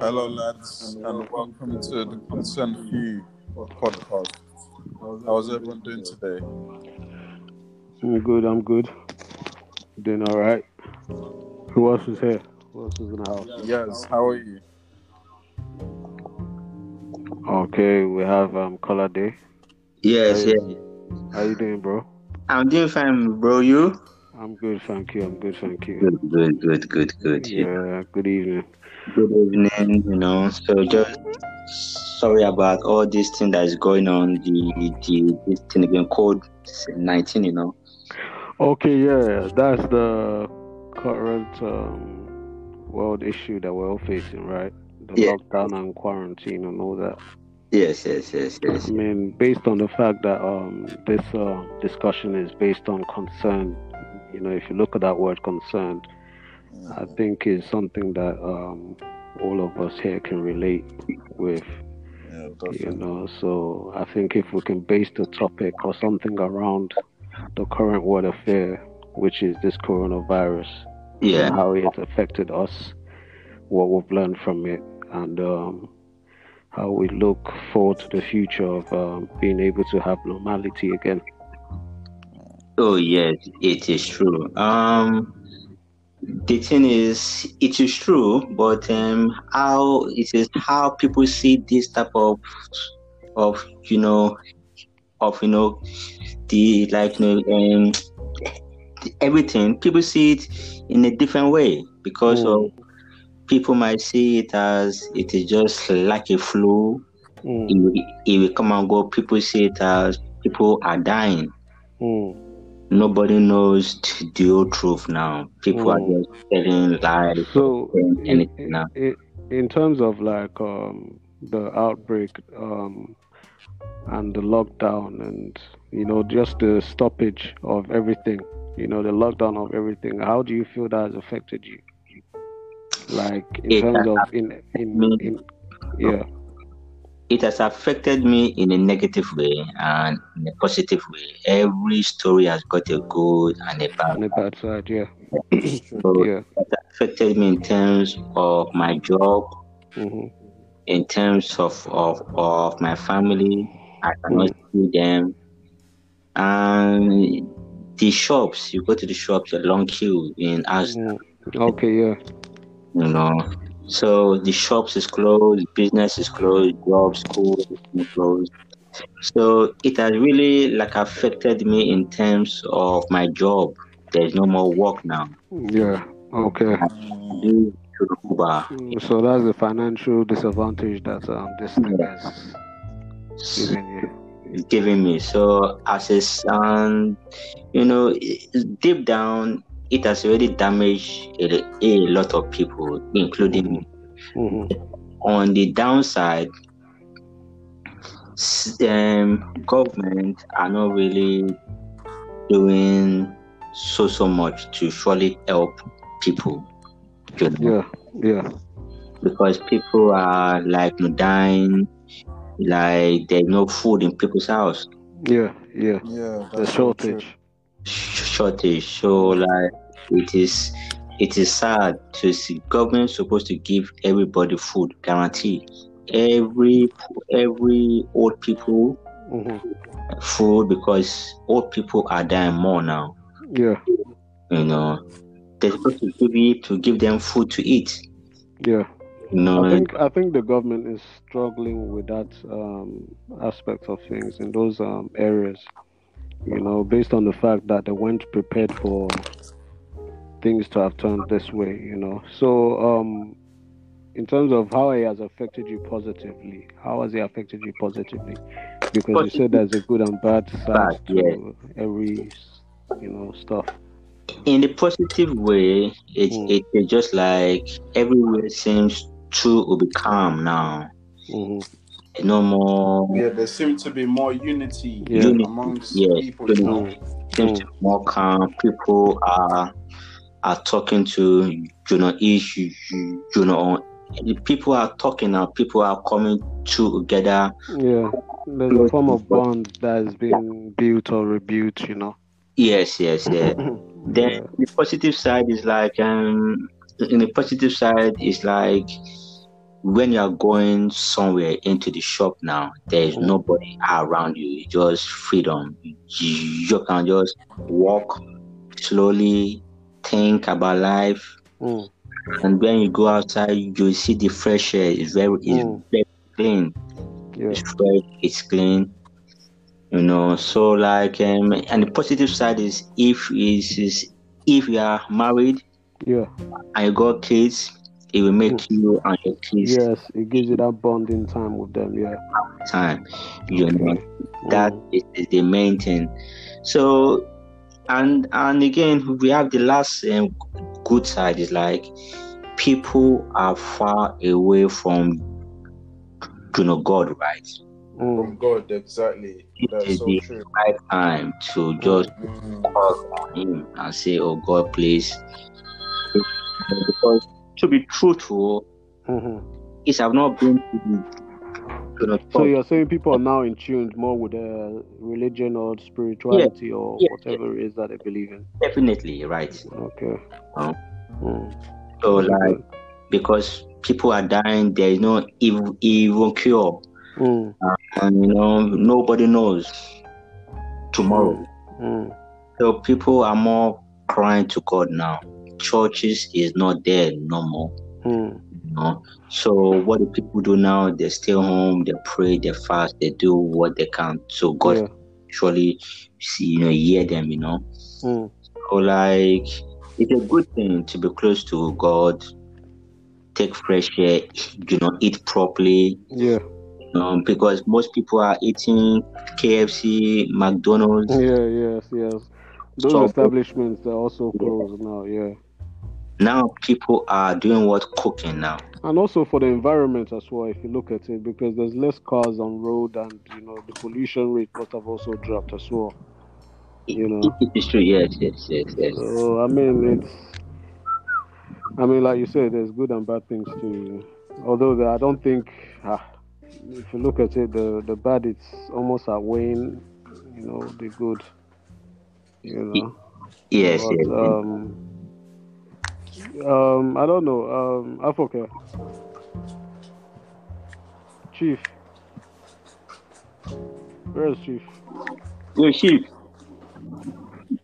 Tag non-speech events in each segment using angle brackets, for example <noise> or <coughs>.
Hello, lads, and welcome to the Concern Few podcast. How's everyone doing today? I'm good. I'm good. Doing all right. Who else is here? Who else is in the house? Yes, how are you? Okay, we have um Color Day. Yes, Hey. yes. How you doing, bro? I'm doing fine, bro. You? I'm good, thank you. I'm good, thank you. Good, good, good, good, good. Yeah. Good evening. Good evening. You know, so just sorry about all this thing that is going on. The the this thing again, called nineteen. You know. Okay, yeah, that's the current um, world issue that we're all facing, right? The Yeah. lockdown and quarantine and all that. Yes, yes, yes, yes. I mean, based on the fact that um, this uh, discussion is based on concern, you know, if you look at that word concerned, I think is something that um, all of us here can relate with, Yeah, you know. So I think if we can base the topic or something around the current world affair, which is this coronavirus, Yeah. and how it affected us, what we've learned from it, and um, how we look forward to the future of um, being able to have normality again. Oh yes, it is true. Um, the thing is, it is true, but um, how it is how people see this type of of you know of you know the like you know um everything. People see it in a different way because Mm. of people might see it as it is just like a flu. Mm, It, will- it will come and go. People see it as people are dying mm, nobody knows the truth now. People are Mm. just telling lies. So, in, now. in, in terms of like um, the outbreak um, and the lockdown, and you know, just the stoppage of everything, you know, the lockdown of everything, how do you feel that has affected you? Like in It terms of in in, in yeah. It has affected me in a negative way and in a positive way. Every story has got a good and a bad. On the bad side, yeah, <coughs> So yeah, it affected me in terms of my job, hmm in terms of, of, of my family. I cannot see them. And the shops, you go to the shops, a long queue in us. mm okay, yeah, you know. So the shops is closed, business is closed, job, school is closed. So it has really like affected me in terms of my job. There's no more work now. yeah, okay. Mm, So that's the financial disadvantage that um, this thing has given you. is giving me. So as a son, you know, deep down, it has already damaged a, a lot of people, including me. hmm on the downside, um, government are not really doing so so much to surely help people. You know, Yeah, yeah, because people are like dying, like there's no food in people's house, yeah, yeah. yeah, The that's true. shortage. Sh- shortage. So like it is, it is sad to see government supposed to give everybody food guarantee. Every every old people hmm food because old people are dying more now. Yeah, You know, they're supposed to give you to give them food to eat. yeah. You know, I think I think the government is struggling with that um, aspect of things in those um, areas. You know, based on the fact that they weren't prepared for things to have turned this way. You know, so um, in terms of how it has affected you positively, how has it affected you positively? Because you said there's a good and bad side Bad, to yeah. every you know stuff. in the positive way, it Mm. it is just like everywhere seems to be calm now. hmm No more Yeah, there seems to be more unity Yeah. Unity, amongst yeah, people. You know? seems to be more calm. People are are talking to you know each You know, people are talking now. People are coming together. Yeah, there's a form of bond that has been built or rebuilt. You know. Yes, yes, yeah. <coughs> Then the positive side is like um in the positive side is like when you are going somewhere into the shop now, there is Mm. nobody around you. You just freedom. You, can just walk slowly, think about life, Mm. and when you go outside, you see the fresh air. It's very, it's Mm. very clean. Yeah. It's fresh. It's clean. You know. So like, um, and the positive side is if is is if you are married Yeah. and you got kids, it will make you and your kids Yes. It gives you that bonding time with them. Yeah. time. You know. Okay. That Mm. is, is the main thing. So, and and again, we have the last um, good side is like people are far away from you know God, right? Mm. From God, exactly. It That's is so the true. right time to just Mm. call on Him and say, "Oh God, please." Because to be truthful, Mhm. is I've not been to the know, So you're saying people are now in tune more with uh, religion or spirituality or Yeah. whatever it is that they believe in. definitely right. Okay. Oh. Mm. So like because people are dying, there is no evil, evil cure, Mm. and you know nobody knows tomorrow. Mm. So people are more crying to God now. Churches is not there no more. Mm. You know. So what do people do now? They stay home, they pray, they fast, they do what they can. So God Yeah. surely see, you know, hear them, you know. Mm. So like it's a good thing to be close to God, take fresh air, you know, eat properly, Yeah. know, because most people are eating KFC, McDonald's. Yeah. Yes. Yes. Those So- establishments are also closed now. Yeah. Now people are doing what cooking now. And also for the environment as well, if you look at it, because there's less cars on road, and you know the pollution rate must have also dropped as well. You know. It is true, yes, yes, yes, yes. So I mean, it's. I mean, like you said, there's good and bad things too. Although the, I don't think, ah, if you look at it, the the bad it's almost outweighing, you know, the good. You know. Yes, But, yes. um, um, I don't know. Um, Africa. Chief. Where is Chief? Yo, Chief.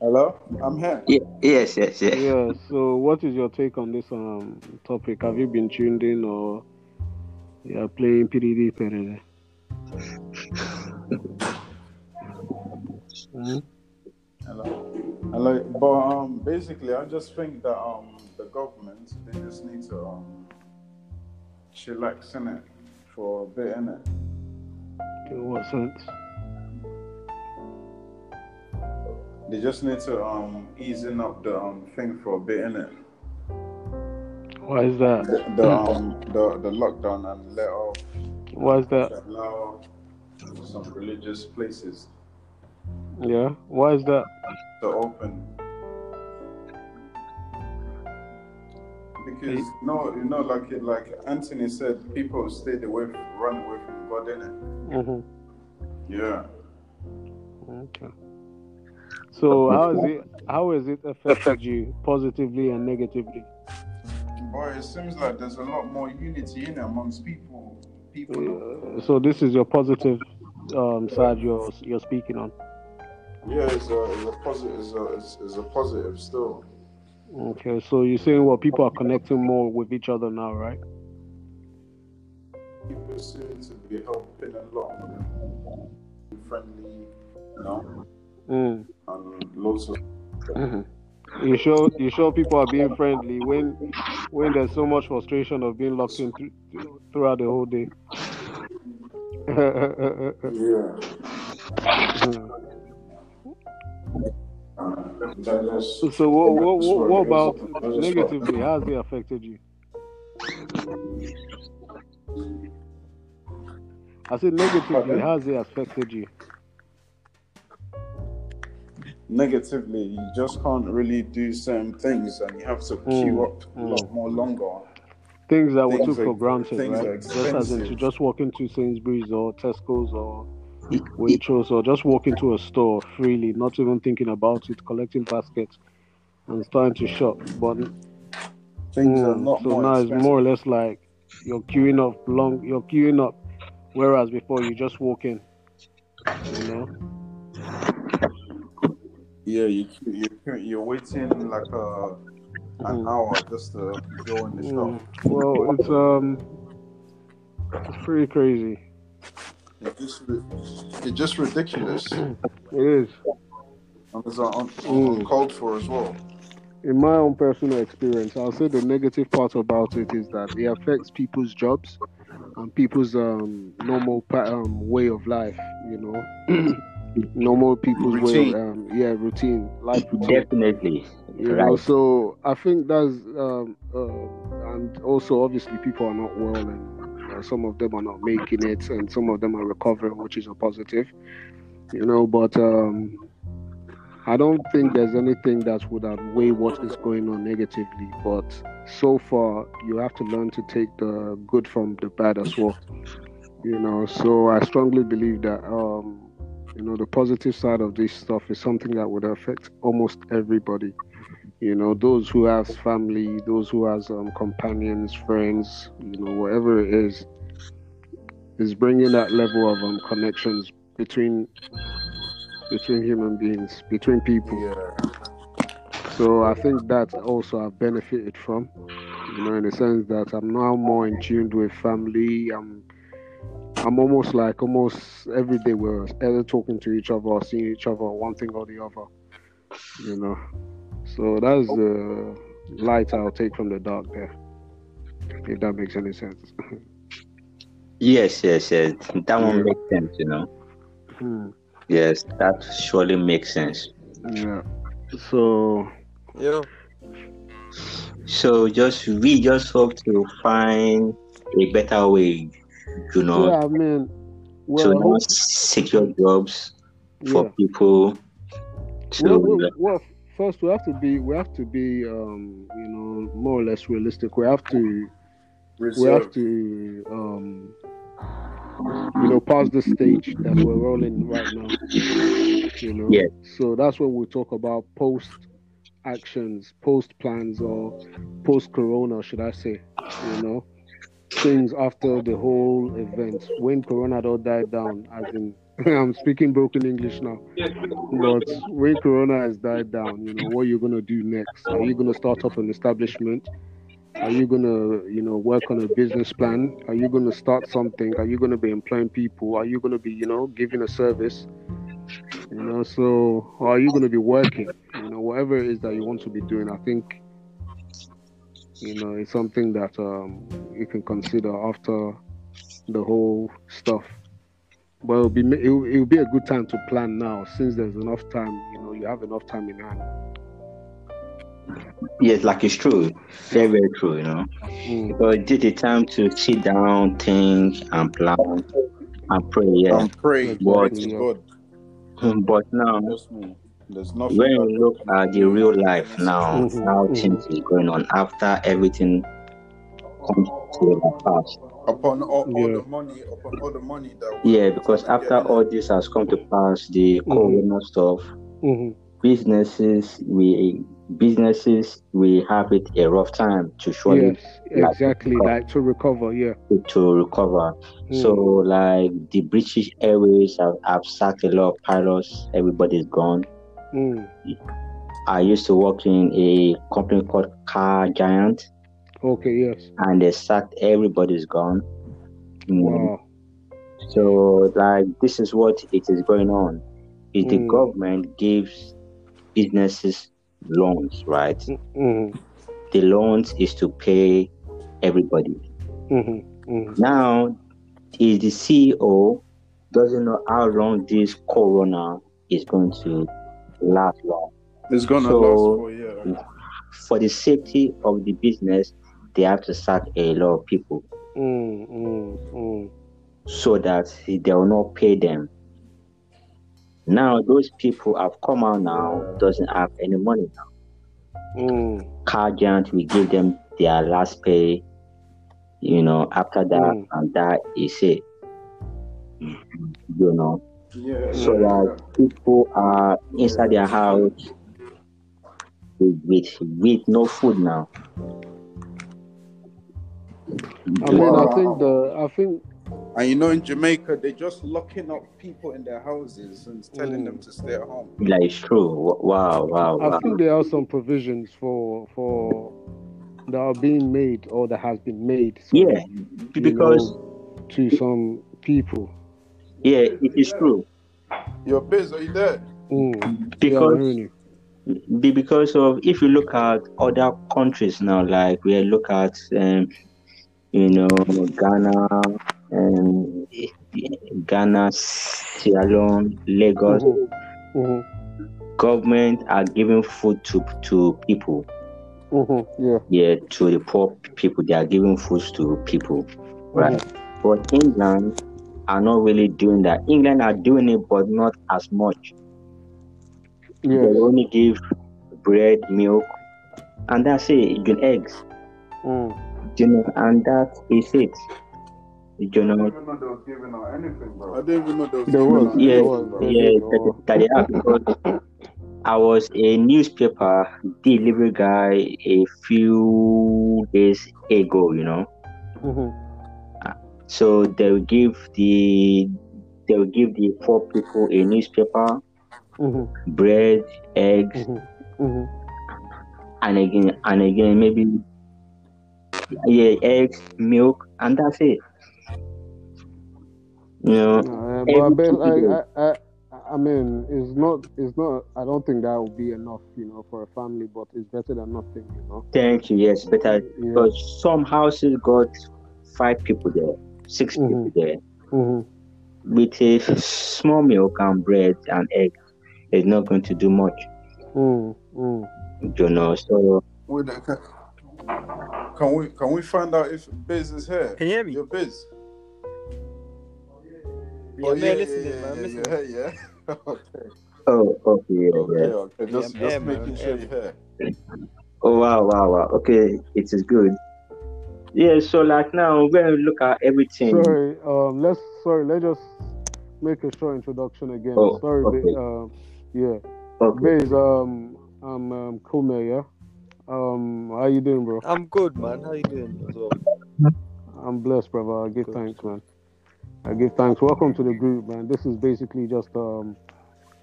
Hello, I'm here. Ye- Yes, yes, yes. Yeah. So, what is your take on this um topic? Have you been tuned in, or you are playing PDD Perere? Hmm? Hello. Hello. But um, basically, I just think that um, the government they just need to um, chillax in it for a bit in it. In what sense? They just need to um, easing up the um, thing for a bit in it. Why is that? The, the um the the lockdown and let off Why is that? allow some religious places Yeah. Why is that? to open. Because no, you know, like like Anthony said, people stayed away, from, run away from God, innit? hmm Yeah. Okay. So how is it? How has it affected you positively and negatively? Boy, it seems like there's a lot more unity in it amongst people. People, Uh, so this is your positive um, side you're you're speaking on. yeah, it's a, it's a positive, it's a, it's, it's a positive still. Okay, so you're saying what people are connecting more with each other now, right? People seem to be helping a lot, more friendly, you know, Mm. and lots of. You sure you sure people are being friendly when when there's so much frustration of being locked in th- throughout the whole day. <laughs> Yeah. Uh, that's- so what what, what, what what it is. about negatively? How has it affected you? I said negatively. How has it affected you? negatively, you just can't really do certain things, and you have to queue Mm, up a lot more longer. Things that we took are- for granted, right? Just as in to just walk into Sainsbury's or Tesco's or Waitrose or just walk into a store freely, not even thinking about it, collecting baskets and starting to shop. But Things are mm, not so more now it's more or less like you're queuing up long. You're queuing up, whereas before you just walk in. You know. Yeah, you you you're waiting like a an Mhm. hour just to go in the shop. Mm. Well, it's um, it's pretty crazy. It's just ri- it's just ridiculous, and It is. it's un- un- Mm. uncalled for as well. in my own personal experience, I'll say the negative part about it is that it affects people's jobs and people's um, normal pa- um, way of life. You know, <clears throat> normal people's way Routine. of um, yeah routine, life routine. Definitely. You know, so I think that's um, uh, and also obviously people are not well and uh, some of them are not making it and some of them are recovering, which is a positive. You know, but um, I don't think there's anything that would outweigh what is going on negatively. But so far, you have to learn to take the good from the bad as well. You know, so I strongly believe that um, you know the positive side of this stuff is something that would affect almost everybody. You know, those who have family, those who has um, companions, friends, you know, whatever it is, is bringing that level of um, connections between between human beings, between people. Yeah, So I think that also I've benefited from, you know, in the sense that I'm now more in tune with family. I'm I'm almost like almost every day we're either talking to each other or seeing each other, one thing or the other. You know. So that's the light I'll take from the dark there. If that makes any sense. Yes, yes, yes. That one Yeah. makes sense, you know. Hmm. Yes, that surely makes sense. Yeah. So Yeah. So just we just hope to find a better way, you know, yeah, I mean, to well, now hope- secure jobs for yeah. people. To well, well, well, first we have to be we have to be um, you know more or less realistic. We have to we have to um, you know pass the stage that we're rolling right now. You know, Yeah. so that's when we talk about post actions, post plans, or post Corona, should I say? You know, things after the whole event when Corona all died down, as in. <laughs> I'm speaking broken English now. But when Corona has died down, you know, what you're gonna do next? Are you gonna start up an establishment? Are you gonna, you know, work on a business plan? Are you gonna start something? Are you gonna be employing people? Are you gonna be, you know, giving a service? You know, so are you gonna be working? You know, whatever it is that you want to be doing, I think, you know, it's something that um, you can consider after the whole stuff. But it'll be it'll, it'll be a good time to plan now, since there's enough time. You know, you have enough time in hand. yes, like it's true, very very true, you know. Mm, So it did a time to sit down, think, and plan and pray. Yeah, and pray. praying Exactly, to yeah. God. but now Trust me. There's nothing. when that you look at the real life now, Mhm, how mhm. things is going on after everything comes to the past. Upon all, all Yeah. the money, upon all the money that. Yeah, because after getting, all this has come to pass, the Mhm. corona stuff, mhm. businesses we businesses we have it a rough time to surely Yes, exactly. Like to recover. Yeah. to recover. Mm, So like the British Airways have, have sacked a lot of pilots. Everybody's gone. mm. I used to work in a company called Car Giant, Okay. Yes. and they sacked everybody's gone. Mm, Wow. So like this is what it is going on. Is the Mm. government gives businesses loans, right? Mm, The loans is to pay everybody. mm, mm. Now is the CEO doesn't know how long this corona is going to last long. It's gonna So- last for a year. For the safety of the business, they have to sack a lot of people Mm, mm, mm. so that they will not pay them. Now those people have come out now, doesn't have any money now. Mm, Car giant will give them their last pay, you know, after that, Mm. and that is it. You know, Yeah. so that people are inside their house with, with with no food now. I mean, I think the I think And you know, in Jamaica, they're just locking up people in their houses and telling Mm. them to stay at home. Like it's true. Wow, wow, I wow. think there are some provisions for for that are being made or that has been made. so, Yeah, because know, to some people. yeah, it is true. Your biz, are you there? Mm. Because hearing you. be because of if you look at other countries now, like we look at um, you know Ghana and Ghana, Sierra Leone, Lagos, Mhm. Mhm. government are giving food to to people. Mhm. Yeah. Yeah, to the poor people, they are giving food to people, right? But England are not really doing that. England are doing it, but not as much. Yeah. They only give bread, milk, and that's it. Even eggs. Mm. You know, and that is it. You know, I didn't even know they was giving out anything, bro. I didn't even know they was There giving was, yeah, there was, bro. yeah, did, that, that they because I was a newspaper delivery guy a few days ago, you know. Mhm. So they will give the they will give the poor people a newspaper, Mhm. bread, eggs, Mhm. Mhm. and again and again maybe yeah, eggs, milk, and that's it. You know, Uh, but I bet, I, I, I, I mean, it's not, it's not. I don't think that would be enough, you know, for a family. But it's better than nothing, you know. thank you. Yes, better Yeah. because some houses got five people there, 6 Mhm. people there. Mhm. With a small milk and bread and egg, it's not going to do much, Mm. Mm. you know. So Wait, can, can we can we find out if Biz is here? Can you hear me? Your Biz. Yeah, Oh, man, listening, man. yeah, listening. yeah, yeah. <laughs> okay, oh, okay, yeah, okay, yeah. okay. Just, Yeah, just yeah, making man, sure you're here. Oh wow, wow, wow. Okay, it is good. Yeah. So like now, when we look at everything, Sorry, um, let's sorry, let's just make a short introduction again. Oh, sorry, okay. Ba- um, yeah, okay. Baze, um, I'm um, Kume, yeah. Um, how you doing, bro? I'm good, man. How you doing as well? I'm blessed, brother. I give Good. thanks, man. I give thanks. Welcome to the group, man. This is basically just, um,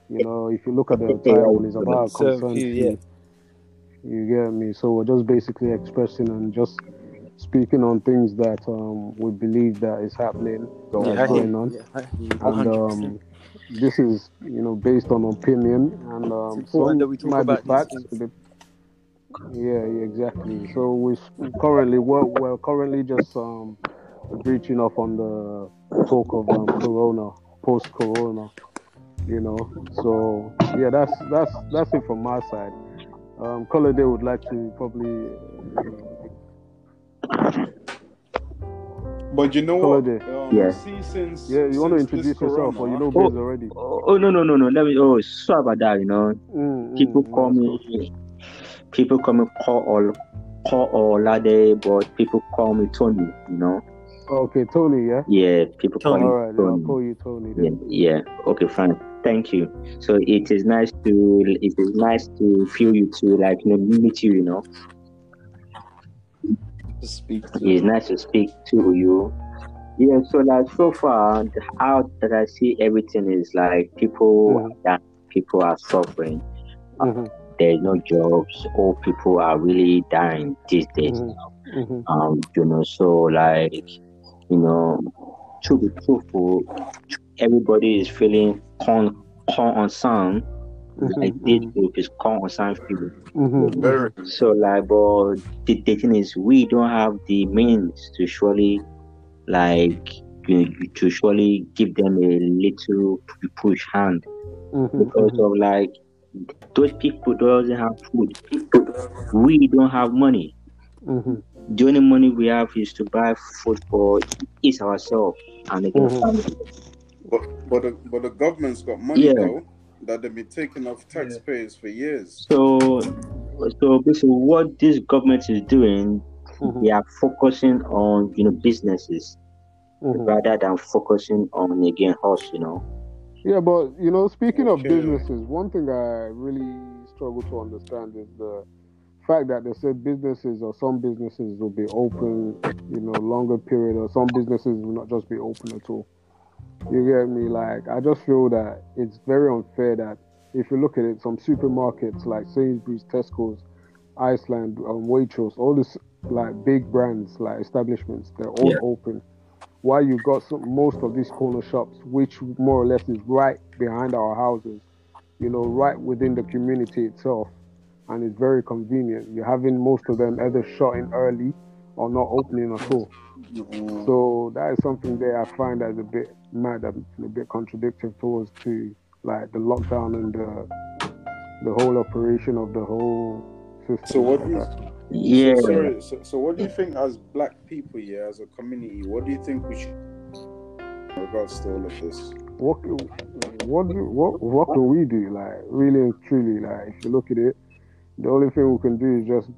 you know, if you look at the title, it's about Serve concern. you, yeah. You get me? So we're just basically expressing and just speaking on things that um, we believe that is happening, Go Yeah, I hear going on. you. Yeah, I hear and um, this is you know based on opinion and um, It's important some that we talk might be about facts. These things. but- yeah, yeah, exactly. So we currently we're, we're currently just um, breaching off on the talk of um, Corona, post Corona. You know, so yeah, that's that's that's it from my side. Um, Colade would like to probably. uh, But you know what? Holiday. Um, Yeah. See, since yeah, you want to since this introduce yourself, or you know corona- Biz already? Oh, oh, no, no, no, no. Let me. Oh, sorry about that. You know, Mm, people mm, call that's me. People call me Paul or Paul or Lade, but people call me Tony. You know. Okay, Tony, yeah. Yeah, people call Tony. me All right, yeah, I'll call you Tony. Yeah, Then. yeah. Okay, fine. Thank you. So it is nice to it is nice to feel you to like you know meet you. You know, to speak to. it's nice to speak to you. Yeah. So like so far, the- how that I see everything is like people Mhm. that people are suffering. Mhm, There's no jobs. All people are really dying these days. mhm, mhm, um you know so like you know to be truthful everybody is feeling con concerned like mhm, this mhm, group is concerned feeling mhm, Very. so like but the, the thing is we don't have the means to surely like you know, to surely give them a little push hand mhm, because mhm. of like those people doesn't have food we don't have money Mhm, the only money we have is to buy food for eat ourselves and again Mhm. But but the, but the government's got money Yeah. though that they've been taking off taxpayers for years. So, so basically, what this government is doing, mhm, they are focusing on you know businesses mhm. rather than focusing on again us. You know. Yeah, but you know, speaking of businesses, one thing I really struggle to understand is the fact that they said businesses or some businesses will be open, you know, longer period, or some businesses will not just be open at all. You get me? Like, I just feel that it's very unfair that if you look at it, some supermarkets like Sainsbury's, Tesco's, Iceland, um, Waitrose, all these like big brands, like establishments, they're all Yeah. open. While you got most of these corner shops, which more or less is right behind our houses, you know, right within the community itself, and it's very convenient. You're having most of them either shutting early or not opening at all. Mm, So that is something that I find as a bit mad and a bit contradictory towards to like the lockdown and the the whole operation of the whole system. So what That- Yeah. So, sorry, so, so what do you think as black people here, as a community, what do you think we should in regards to all of this? what what do, what what can we do? Like really and truly, like if you look at it, the only thing we can do is just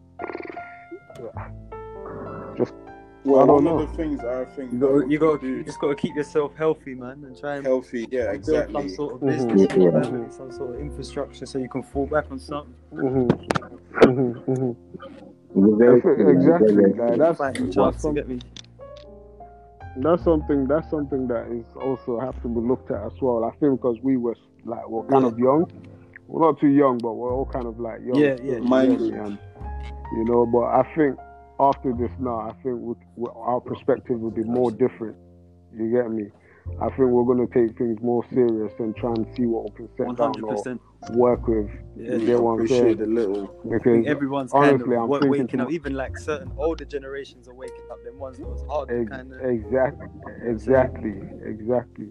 Well, I one know. of the things I think You that got we you got can you just got to keep yourself healthy, man, and try and healthy, yeah, build exactly. some sort of Mhm. business, for your Yeah. family, some sort of infrastructure, so you can fall back on something. mhm, mhm, mhm. You're very <laughs> That's it, true, man. exactly. Like, that's Fighting that's, chance to some, get me. that's something that's something that is also have to be looked at as well. I think because we were like we're kind of young, we're not too young, but we're all kind of like young. Yeah, yeah. you Mind? And, you know, but I think after this now, I think we, we, our perspective will be more different. You get me? I think we're going to take things more serious and try and see what we can set One down hundred or percent. Work with. Yeah. You get what I'm saying? the little. Because everyone's kind of I'm wa- waking up. Even like certain older generations are waking up. Them ones that was hard Ex- kind of. exactly, exactly, exactly.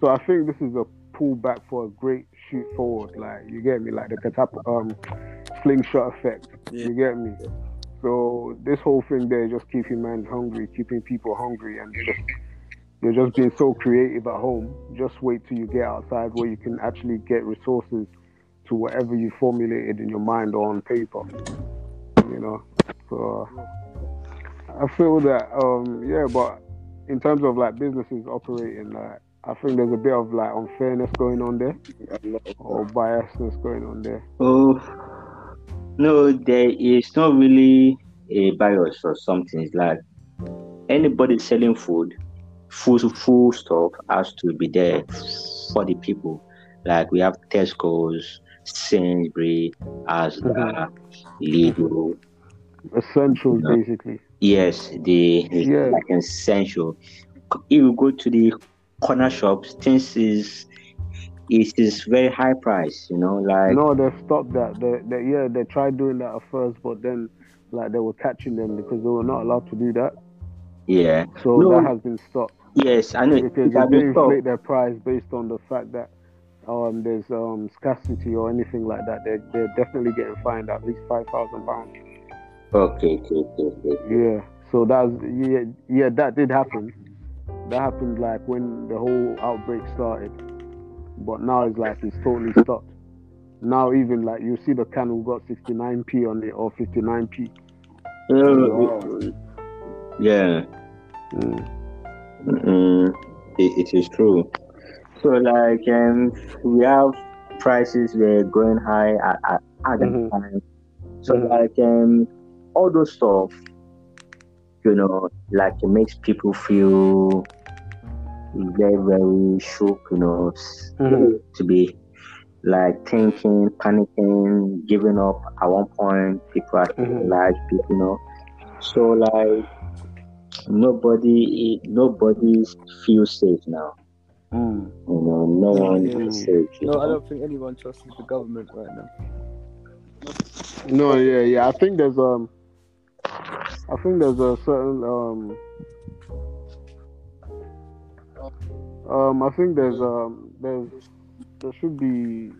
So I think this is a pullback for a great shoot forward. Like you get me, like the catap um slingshot effect. Yeah. You get me. So this whole thing there, just keeping man hungry, keeping people hungry, and just you're just being so creative at home. Just wait till you get outside where you can actually get resources to whatever you formulated in your mind or on paper. You know. So I feel that um yeah, but in terms of like businesses operating, like I think there's a bit of like unfairness going on there or biasness going on there. Oh, no, there is not really a bias or something. It's like anybody selling food, food, food stuff has to be there for the people. Like we have Tesco's, Sainsbury, Asda, mm-hmm. Lidl. Essentials No. basically. Yes, the Yeah. like essential. If you go to the corner shops, things is it is very high price. You know, like No, they've stopped that. They, they yeah, they tried doing that at first, but then like they were catching them because they were not allowed to do that. yeah. So No. that has been stopped Yes, I know. because it if they been stopped. inflate their price based on the fact that um there's um scarcity or anything like that, they're they're definitely getting fined at least five thousand pounds. Okay, okay, okay, okay. Yeah. So that's yeah yeah that did happen. That happened like when the whole outbreak started, but now it's like it's totally stopped. Now even like you see the can who got 69p on it or 59p. Uh, yeah, Mm. Mm, it, it is true. So like um, we have prices were going high at, at, at that Mhm. time. So Mhm. like um, all those stuff, you know, like it makes people feel very very shook. You know, s- Mhm. to be like thinking, panicking, giving up. At one point, people are Mhm. like you know. So like nobody nobody feels safe now. Mm. You know, no Yeah, one yeah. is safe. you No, I don't think anyone trusts the government right now. No, yeah, yeah. I think there's um, I think there's a certain um, um, I think there's um, there's there should be.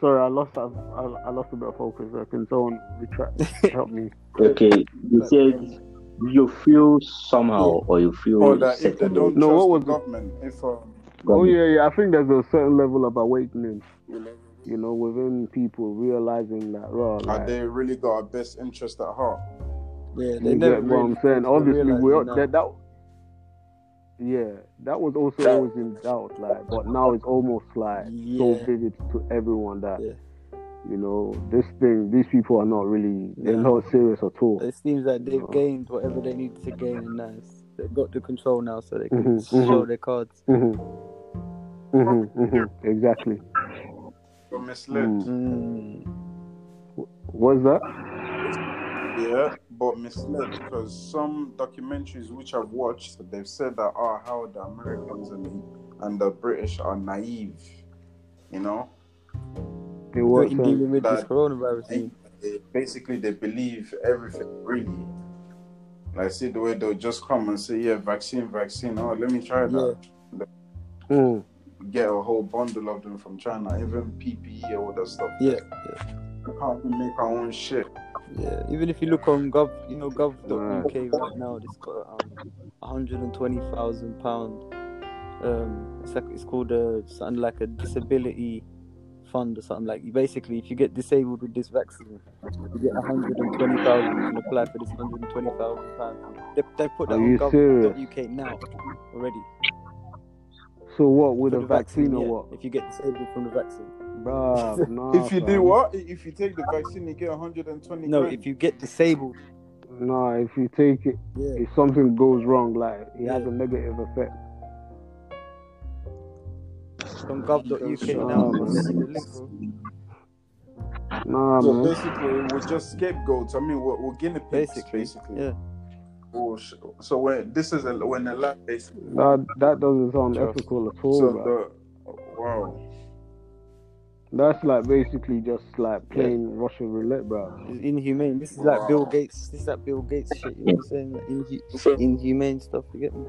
Sorry, I lost I, I, I lost a bit of focus. there. Can someone retract <laughs> help me? Okay, you said you feel somehow or you feel Or that if they don't No, trust what was the it? government, if um, Oh yeah, yeah. I think there's a certain level of awakening. You know, within people realizing that, raw, have like, they really got our best interest at heart? Yeah, they You never get what really I'm saying? Obviously, we it all, now. that that yeah, that was also always in doubt. Like, but now it's almost like so Yeah. vivid to everyone that Yeah. you know, this thing, these people are not really, they're Yeah. not serious at all. It seems like they've Oh. gained whatever they need to gain, and nice. They've got the control now, so they can Mhm, show mhm. their cards. hmm hmm hmm Exactly. We're misled. Mm. Mm. What's that? Yeah, but misled because some documentaries which I've watched, they've said that oh, how the Americans and the, and the British are naive, you know. In what in dealing with this coronavirus. They, they- basically, they believe everything really. Like, see the way they'll just come and say, "Yeah, vaccine, vaccine. Oh, let me try that." Mm. Get a whole bundle of them from China, even PPE, all that stuff. Yeah, We can't make our own shit. Yeah. Even if you look on gov, you know, gov.uk right now, it's got um, 120,000 pound. Um, it's like it's called a something like a disability fund or something like. Basically, if you get disabled with this vaccine, you get 120,000 and apply for this 120,000 pound. They, they put that Are on gov.uk now already. So what with a vaccine, or yeah, what? If you get disabled from the vaccine. Bruh, <laughs> nah, if you do what? If you take the vaccine, you get 120. No, grand. if you get disabled, Nah, if you take it, yeah. if something goes wrong, like it has a negative effect. From gov.uk Sure. now. man. I'll send you the link, bro. Nah, So man. basically, we're just scapegoats. I mean, we're, we're guinea pigs, Basically, basically. yeah. Oh, so when this is a when a lab basically. That that doesn't sound Trust. ethical at all, So bro. the wow. That's like basically just like playing Russian roulette, bro. It's inhumane. This is like Bill Gates. This is like Bill Gates shit. You know what I'm saying? Like inhu- inhumane stuff. You get me?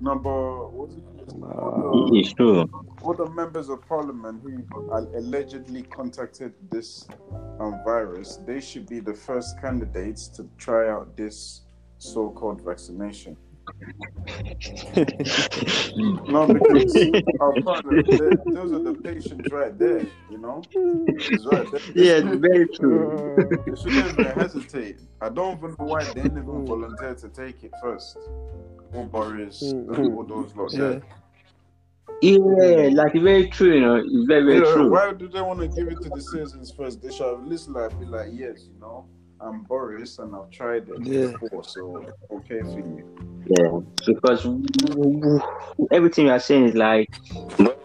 Number what's it? Nah. All the, It's true. all the members of parliament who are allegedly contacted this um, virus, they should be the first candidates to try out this so-called vaccination. No, because <laughs> our parliament, they- those are the patients right there. You know, it's right there. <laughs> Yeah, it's very true. Uh, They shouldn't even hesitate. I don't even know why they didn't even volunteer to take it first. Or Boris, all those lot Yeah. there. Yeah, like very true. You know, it's very very Yeah, true. why do they want to give it to the citizens first? They should at least like be like, yes, you know, I'm Boris and I've tried it Yeah. before, so okay for you. Yeah, because everything you are saying is like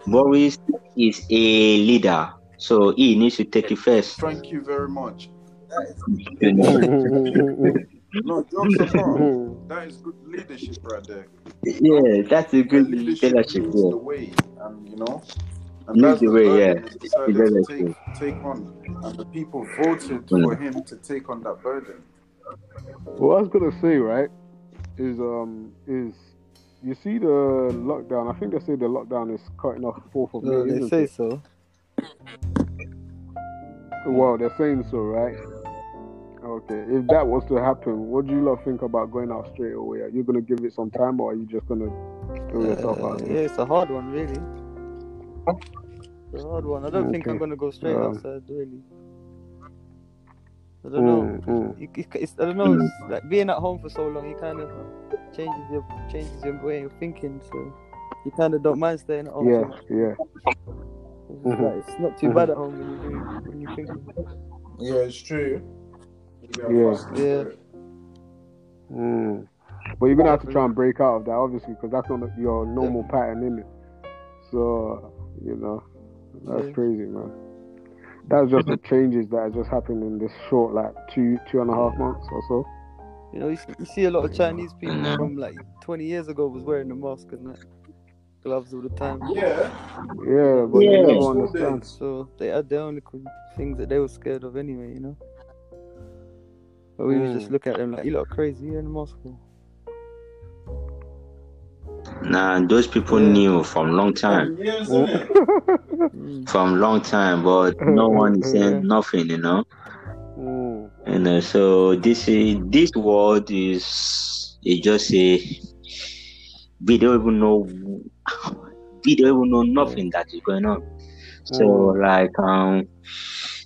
Boris is a leader, so he needs to take it first. Thank you very much. You <laughs> know? No, jokes apart, that is good leadership right there. yeah, that's a good leadership leadership. Yeah. the way, and you know, and Leads that's the the way, yeah. he's decided Very to take take on, and the people voted Mm. for him to take on that burden. what I was gonna say, right, is um is you see the lockdown. I think they say the lockdown is cutting off fourth of No, May. they say it? so. Well, they're saying so, right? Okay. If that was to happen, what do you lot think about going out straight away? Are you gonna give it some time, or are you just gonna throw yourself Uh, out? yeah, it's a hard one, really. It's a hard one. I don't think I'm gonna go straight Um, outside, really. I don't know. Mm, mm. You, you, it's, I don't know. It's like being at home for so long, you kind of changes your changes your way of thinking. So you kind of don't mind staying at home. Yeah, much. yeah. It's, Mhm. like, it's not too Mhm. bad at home when you do when you think. Yeah, it's true. Yeah. Yeah. Mm. But you're gonna have to try and break out of that, obviously, because that's not your normal pattern, is it? So you know, that's Yeah. crazy, man. That's just the changes that have just happened in this short, like two, two and a half months or so. You know, you see, you see a lot of Chinese people from like 20 years ago was wearing a mask and that, gloves all the time. Yeah. Yeah, but Yeah. you never School understand. So they had their own little things that they were scared of anyway, you know. But we would just Mm. look at them like, you look crazy, you're in a mosque. for?" Nah, those people Yeah. knew from long time, Years, innit? Mm. <laughs> from long time, but <laughs> no one is Yeah. saying nothing. You know. Mm. You know, so this is this world is is just a we don't even know we don't even know nothing that is going on. So Mm. like um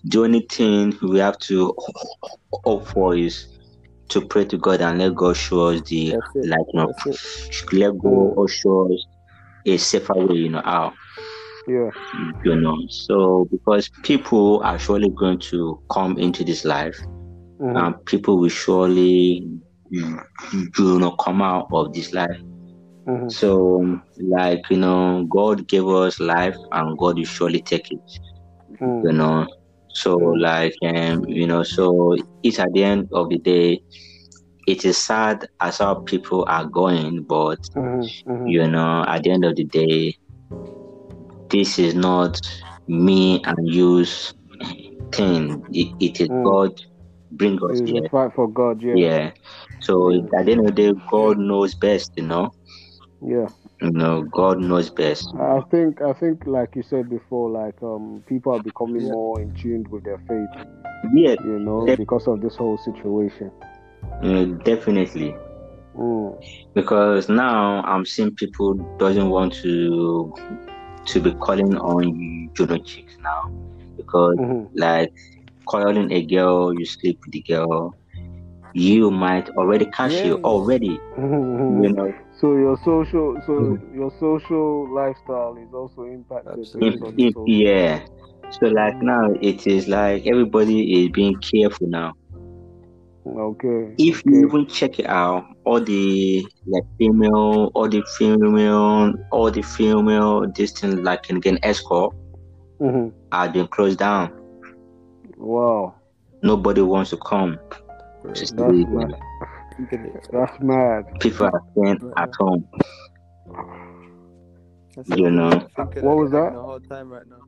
the only thing we have to hope for is to pray to God and let God show us the like you know let God show us a safer way, you know how. Yeah. You know, so because people are surely going to come into this life, Mhm. and people will surely, you know, come out of this life. Mhm. So, like you know, God gave us life, and God will surely take it. you Mm. know so like um you know so it's at the end of the day it is sad as how people are going but Mhm. Mhm. you know at the end of the day this is not me and you's thing it, it is Mm. god bring us It's here fight for God. Yeah. yeah so at the end of the day god knows best you know Yeah. Know god knows best I think I think like you said before, like um people are becoming Yeah. more in tune with their faith, yeah you know, Def- because of this whole situation. uh, definitely Mm. because now I'm seeing people doesn't want to to be calling on juno chicks now because Mhm. like calling a girl you sleep with the girl you might already catch Yeah, you already <laughs> you know So your social, so Mhm. your social lifestyle is also impacted Absolutely. based on if, this if, whole. yeah so like now it is like everybody is being careful now Okay. if okay. you even check it out all the like female all the female all the female this thing like can get escort Mhm. are being closed down Wow, nobody wants to come to that's sleep. mad. you can expect That's mad. People are staying at home. That's You know. What was that? A hard time right now.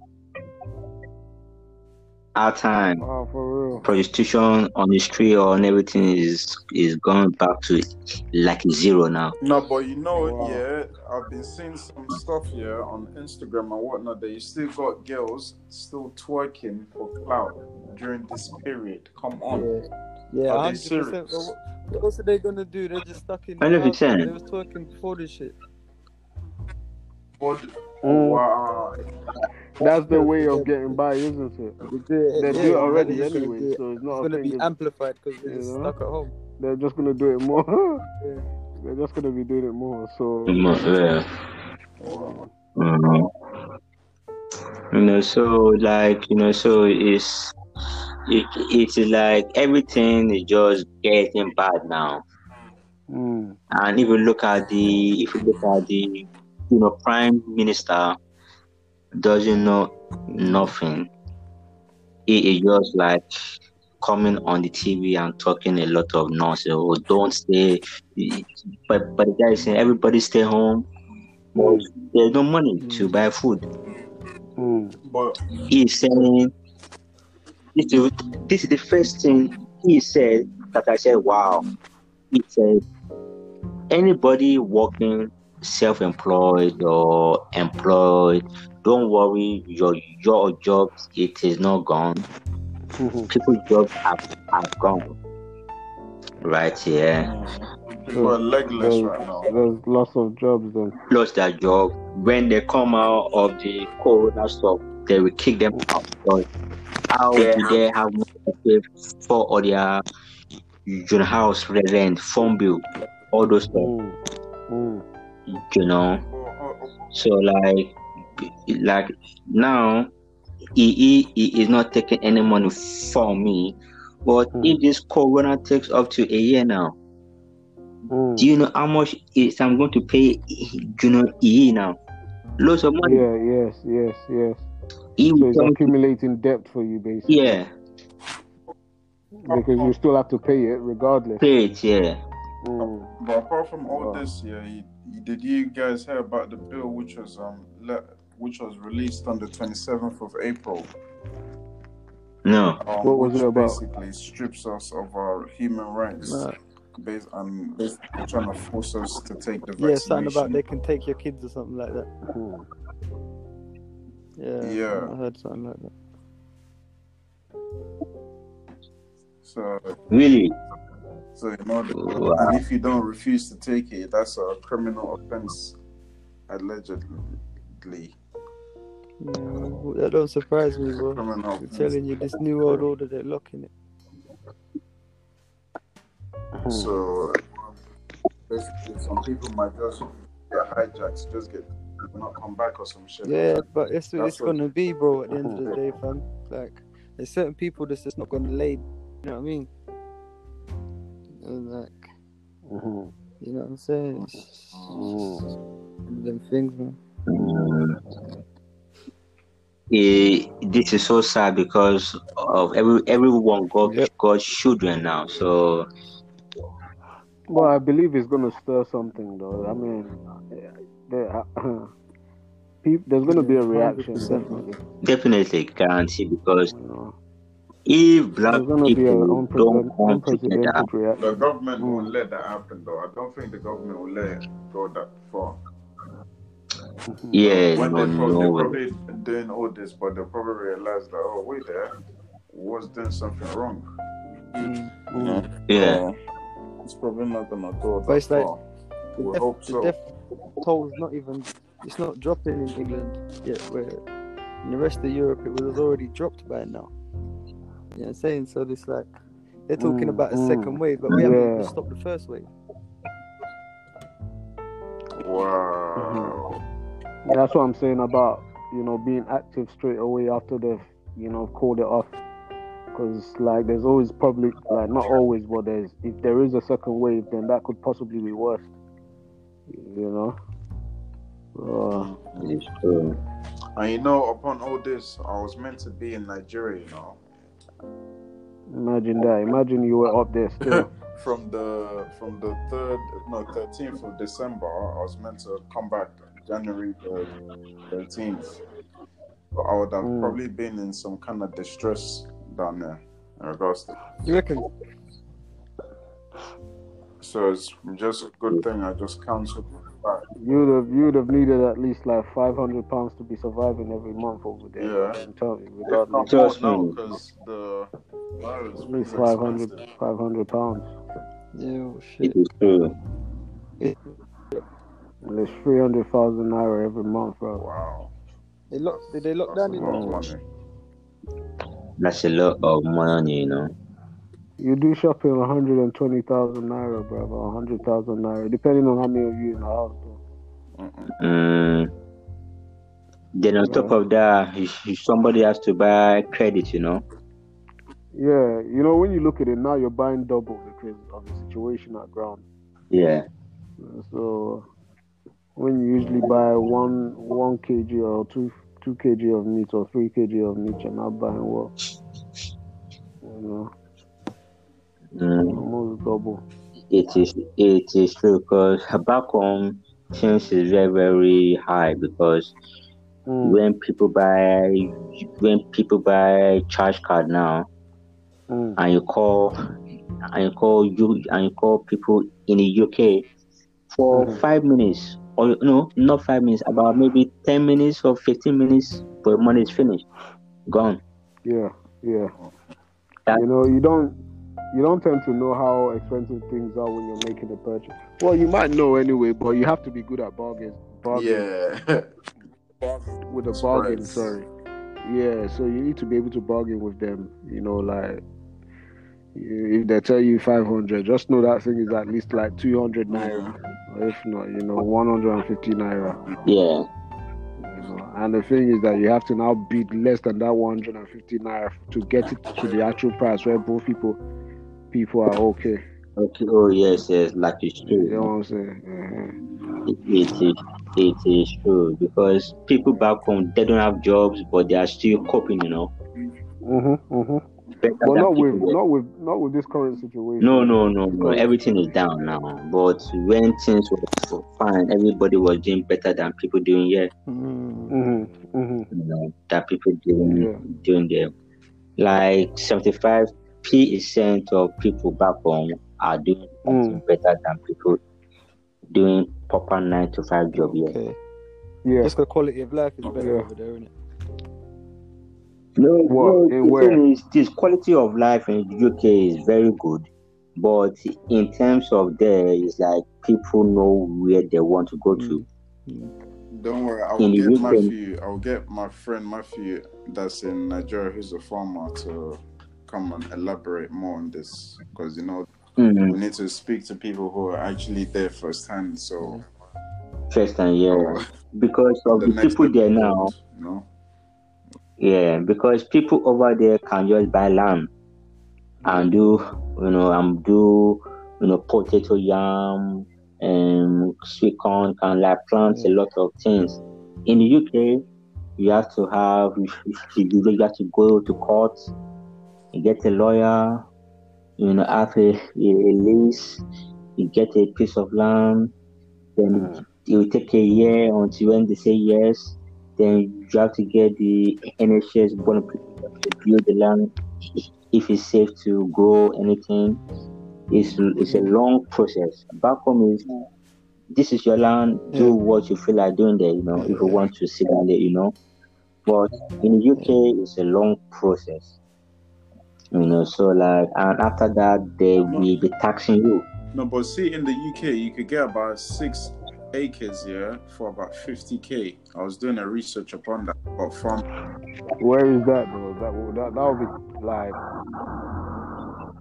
Our time, Wow, for real. prostitution on the street or on everything is is going back to like zero now. No, but you know, Wow. yeah, I've been seeing some stuff here on Instagram and whatnot that you still got girls still twerking for clout during this period. Come on. Yeah, yeah, Are they serious? What else are they gonna do? They're just stuck in the 100%. house. They was twerking before this shit. But, Mm. wow. That's the way of getting by, isn't it? They do it, They yeah, already they're just gonna anyway, do it. so it's It's not a gonna be amplified because they're just stuck at home. They're just gonna do it more. <laughs> Yeah. They're just gonna be doing it more. So Yeah. Mhm. You know, so like you know, so it's it, it is like everything is just getting bad now. mm, And if you look at the if you look at the you know prime minister doesn't know nothing. He is just like coming on the TV and talking a lot of nonsense. Oh, don't stay. But but the guy is saying everybody stay home. But there's no money to buy food. mm, But He's saying this is this is the first thing he said that I said, wow. He said anybody working self-employed or employed, don't worry, your your job it is not gone. mhm. People's jobs are, are gone. Right here. people are legless There's, right now. there's lots of jobs then. Lost their job. When they come out of the corona stuff, they will kick them out. Because how do they have money for all their your house rent, phone bill, all those stuff, Mm, mm, you know? So like, like now, he, he, he is not taking any money from me. But Hmm. if this corona takes up to a year now, mm. do you know how much is I'm going to pay? You know, he now, Lots of money. Yeah, yes, yes, yes. He So will it's tell me- accumulating debt for you basically. yeah, Because you still have to pay it regardless. pay it. Yeah. Mm. but apart from all Wow. this, yeah, you, you- did you guys hear about the bill which was um le- which was released on the twenty seventh of April? No. Um, What was which it about? basically strips us of our human rights, Nah. based on basically trying to force us to take the Yeah, something about they can take your kids or something like that. Mm. Yeah, Yeah. I heard something like that. So, Really? so you know, Wow. and if you don't refuse to take it, that's a criminal offense, allegedly. Yeah, that don't surprise me, bro. Criminal They're telling you this new world order, they're locking it. So basically, some people might just get hijacked, just get will not come back or some shit. Yeah, but it's That's it's what- gonna be, bro. At the end of the day, fam. Like, there's certain people that's just not gonna lay. You know what I mean? And like, Mhm. you know what I'm saying? It's Mm. one of them things, man. Mm. Eh, this is so sad because of every everyone got Yep. got children now. So Well, I believe it's gonna stir something, though. I mean, there, <clears throat> peop there's gonna be a reaction, definitely. Definitely guarantee because if black people don't unprecedented, come together, unprecedented reaction. The government Mm. won't let that happen, though. I don't think the government will let it go that far. Mhm. yeah, when no, they pro- no they're probably doing all this, but they'll probably realize that, oh, wait there, was doing something wrong. Mm. You know? Yeah. So, it's probably not gonna go But that it's far. The We death, hope the so. death toll's not even. It's not dropping in England yet. Where in the rest of Europe it was already dropped by now. You know what I'm saying? So it's like they're talking Mm, about a mm. second wave, but we haven't even stopped the first wave. Wow. That's what I'm saying about you know being active straight away after they've you know called it off. Because like there's always probably like not always, but there's if there is a second wave, then that could possibly be worse. You know. So, It's true. And you know, upon all this, I was meant to be in Nigeria, you know. imagine that. Imagine you were up there still. <laughs> from the from the third no thirteenth of December, I was meant to come back January the thirteenth. But I would have Mm. probably been in some kind of distress down there in regards to You reckon? so it's just a good thing I just cancelled. You'd have you'd have needed at least like five hundred pounds to be surviving every month over there. Yeah. I'm telling you, regardless. more Trust now me. because the virus At least is 500, 500 pounds. Yeah, oh, It shit. is true. And it's three hundred thousand naira every month, bro. Wow. They lock. Did they lock That's down in lot of Nigeria? money. That's a lot of money, you know. You do shopping one hundred and twenty thousand naira, bro, or hundred thousand naira, depending on how many of you in the house. Though. Mm. Then on top of that, you- you- somebody has to buy credit, you know. Yeah, you know when you look at it now, you're buying double because of the situation at ground. Yeah. So when you usually buy one one kg or two two kg of meat or three kg of meat, you're not buying what you know Mm. almost double. It is it is true because back home things is very very high because Mm, when people buy when people buy charge card now mm, and you call and you call you and you call people in the UK for Mhm. five minutes or no not five minutes about maybe ten minutes or fifteen minutes but money is finished gone yeah, yeah. That- You know you don't you don't tend to know how expensive things are when you're making a purchase. Well, you might know anyway, but you have to be good at bargains. Bargain Yeah. with a <laughs> bargain. Spreads. Sorry. Yeah, so you need to be able to bargain with them. You know, like you- if they tell you five hundred, just know that thing is at least like two hundred naira, or if not, you know, one hundred and fifty naira. yeah You know, and the thing is that you have to now bid less than that one hundred and fifty naira to get it to the actual price where both people people are okay. okay oh yes yes like it's You know what I'm saying? Uh-huh. it, it is it is true because people back home they don't have jobs but they are still coping you know Mhm, mhm. Better But than not with people not with not with this current situation. No, no, no, no. Everything is down now. But when things were fine, everybody was doing better than people doing here. Mm. Mhm, mhm. You know, that people doing Yeah. doing there. Like seventy five percent of people back home are doing something better than people doing proper nine to five job here. Okay. Yeah. Just the quality of life is better Yeah. over there, isn't it? No, What? no, In the thing is, this quality of life in the UK is very good, but in terms of there, it's like people know where they want to go to. Don't worry, I will the get weekend- Matthew. I will get my friend Matthew, that's in Nigeria, who's a farmer, to come and elaborate more on this because you know Mhm. we need to speak to people who are actually there firsthand. So First and yeah, Oh, <laughs> because of the the people there now. You know? Yeah, because people over there can just buy land and do, you know, and do, you know, potato yam and sweet corn can like plant a lot of things. In the UK, you have to have, you, have to go to court, you get a lawyer, you know, have a, a, a lease, you get a piece of land, then hmm. it will take a year until when they say yes, then you have to get the NHS to build the land if it's safe to grow anything. It's it's a long process. Back home is this is your land, do what you feel like doing there, you know, if you want to sit down there, you know. But in the UK it's a long process. You know, so like and after that they will be taxing you. No, but see, in the UK, you could get about six acres here for about 50k. I was doing a research upon that. But from Where is that though? That will that that would be like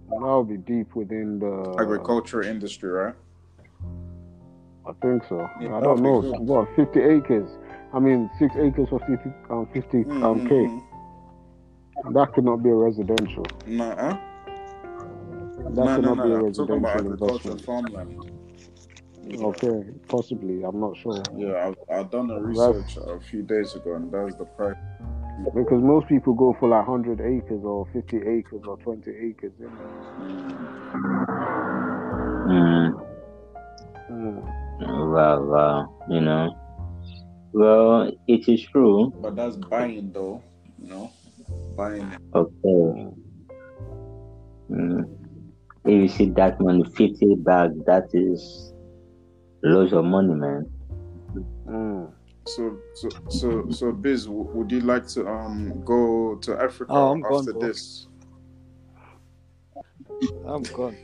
that would be deep within the agriculture industry, right? I think so. Yeah, I don't know. cool. What fifty acres? I mean, six acres for fifty um fifty um k. Mhm. That could not be a residential. Nuh-uh. That No, could no, not be a no. Talking about residential investment. farmland. Okay, possibly. I'm not sure Yeah, I've, I've done a research a few days ago, and that's the price. because most people go for like hundred acres or fifty acres or twenty acres. You know? Mm. Mm. Wow, wow, you know. Well, it is true. But that's buying, though. You know, buying. Okay. Mm. If you see that money, 50 bags, that is loads of money, man. Mm. So, so, so, so, Biz, would you like to um go to Africa Oh, I'm after bro. this? I'm gone.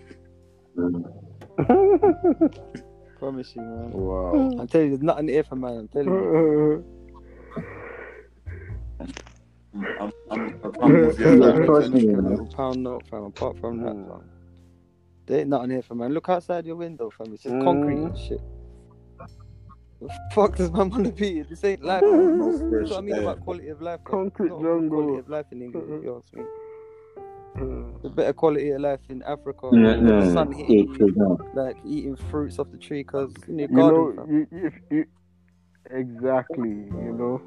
Mm. Promise you, man. Wow. I'm telling you, there's nothing here for man. I'm telling you. I'm, I'm, I'm, I'm with you. Yeah, I'm trust with me, you. Take a man. little pound note, fam. Apart from that, Mm. fam. There ain't nothing here for man. Look outside your window, fam. It's just concrete Mm. and shit. The fuck does man want to be? This ain't life. No man. That's what I mean air. about quality of life. Concrete Not jungle. Quality of life in England, if you ask me. Mm. The better quality of life in Africa. Yeah, the no, sun it hitting you, is like eating fruits off the tree because in your You garden, know, fam. you, if you exactly, you know.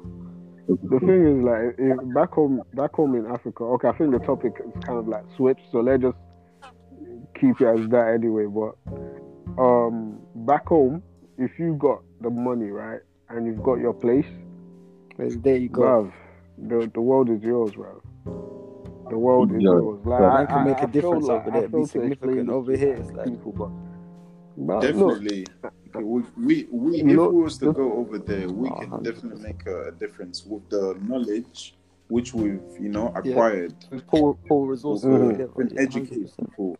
The thing is, like, if back home, back home in Africa. Okay, I think the topic is kind of like switched, so let's just keep it as that anyway. But um, back home, if you got the money, right, and you've got your place, Whereas there you go. bruv, the the world is yours, bruv. The world is Yeah. yours. Like, Yeah. I, Man can make I a feel difference like, over there, be feel significant. Over here, it's like people, but, but look, Definitely. We, we, we if know, we was to go over there, we Oh, can 100%. definitely make a, a difference with the knowledge which we've, you know, acquired. poor, poor resources. Mhm. Yeah, educate people.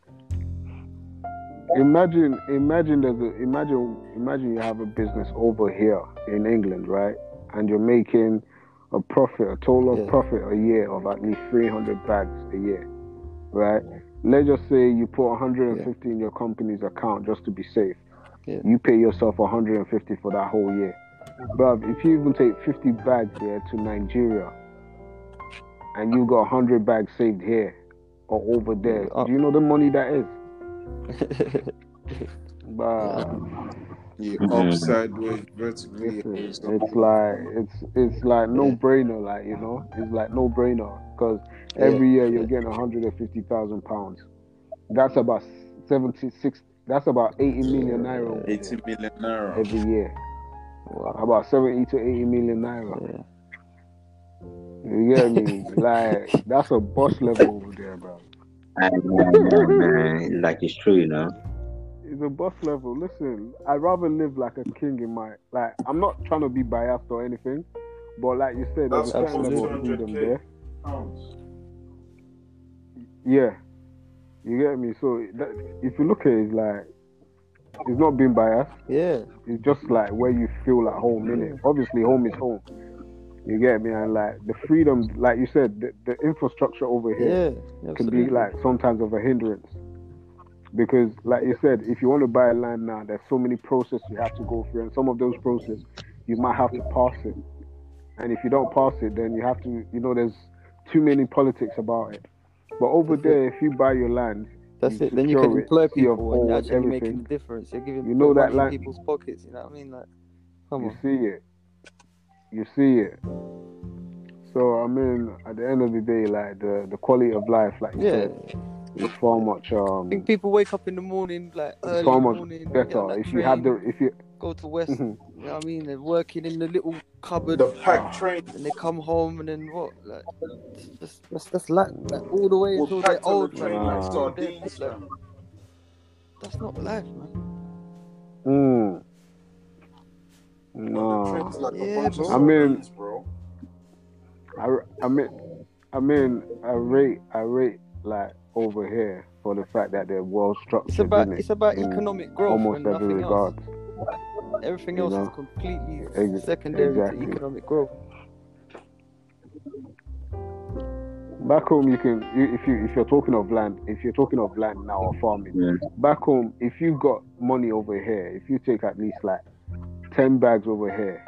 Imagine imagine there's a imagine imagine you have a business over here in England, right? And you're making a profit, a total Yeah. profit a year of at least 300 bags a year, right? Let's just say you put 150 in your company's account just to be safe. Yeah. You pay yourself 150 for that whole year. But if you even take 50 bags there to Nigeria, and you got 100 bags saved here or over there, Yeah. Uh, do you know the money that is? <laughs> But Yeah, Mhm. up, sideways, vertically. listen, it's like it's it's like no brainer, like you know, it's like no brainer because every year you're getting 150 thousand pounds. That's about 76. That's about 80 million naira over 80 naira. every year. wow. About 70 to 80 million naira. Yeah. You get me? <laughs> like that's a boss level over there, bro. I know, I know, man. Like it's true, you know. It's a boss level. Listen, I'd rather live like a king in my like. I'm not trying to be biased or anything, but like you said, there's a That's certain level of absolutely freedom 200K. there. Pounds. Yeah, you get me. So that, if you look at it, it's like it's not being biased. Yeah. It's just like where you feel at home in it. Obviously, home is home. You get me, and like the freedom, like you said, the, the infrastructure over here Yeah. can be like sometimes of a hindrance. because, like you said, if you want to buy land now, there's so many processes you have to go through, and some of those processes you might have to pass it. And if you don't pass it, then you have to, you know, there's too many politics about it. But over That's there, if you buy your land, That's You it. Then you can it, employ people and you're actually everything. making a difference. You're giving You know that land- people's pockets. You know what I mean? Like, come you on. see it. You see it. So I mean, at the end of the day, like the the quality of life, like you Yeah. said, is far much um I think people wake up in the morning, like early far in the much morning, better that if you have the if you go to West. Mhm. You know what I mean? They're working in the little cupboard, The pack train and they come home, and then what? Like, that's that's, that's like, like all the way will until pack they're to the old, train man. Nah. like Until sardines, like, that's not life, man. mm, The no. like Yeah, a bunch of bro. I mean- sardines, bro. I, I mean I mean I rate I rate like over here for the fact that they're well structured. It's about innit? it's about In economic growth almost and every nothing else. regard. Everything you else know? is completely Ex- secondary exactly. to economic growth. Back home, you can you, if you if you're talking of land, if you're talking of land now or farming, Yeah. back home, if you got money over here, if you take at least like ten bags over here,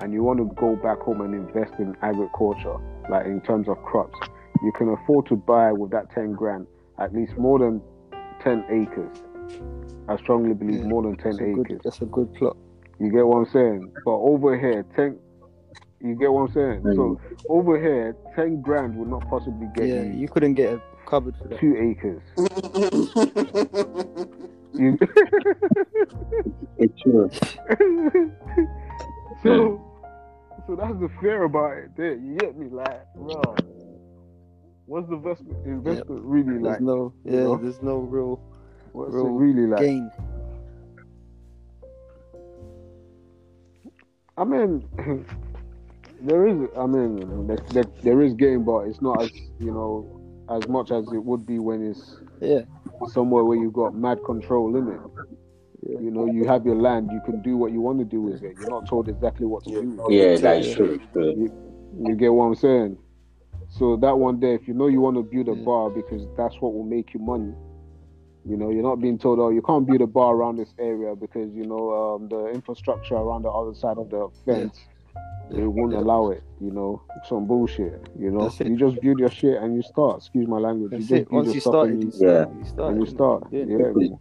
and you want to go back home and invest in agriculture, like in terms of crops, you can afford to buy with that ten grand at least more than ten acres. I strongly believe Yeah, more than ten That's a good, acres. that's a good plot. You get what I'm saying? But over here, ten. You get what I'm saying? So mm. over here, ten grand would not possibly get Yeah, you you couldn't get a cupboard for that. two acres. <laughs> You- It's true. <laughs> so, so that's the fear about it. There, you get me? Like, bro, what's the investment? Investment really There's like? no, you yeah, know? there's no real What's real really like? gain. I mean, <laughs> there is. I mean, there, there, there is game, but it's not as you know as much as it would be when it's Yeah, somewhere where you've got mad control in it. Yeah. You know, you have your land, you can do what you want to do with it. You're not told exactly what to Yeah, do. Yeah, that's a- true. true. You get what I'm saying? So that one day, if you know you want to build a Yeah. bar because that's what will make you money, you know, you're not being told, oh, you can't build a bar around this area because you know um, the infrastructure around the other side of the fence, Yeah. It won't allow it. You know, some bullshit. You know, you just build your shit and you start. Excuse my language. that's you just it. Once your you stuff started, and you you, Yeah. you started, and you start. Yeah. Yeah. It's.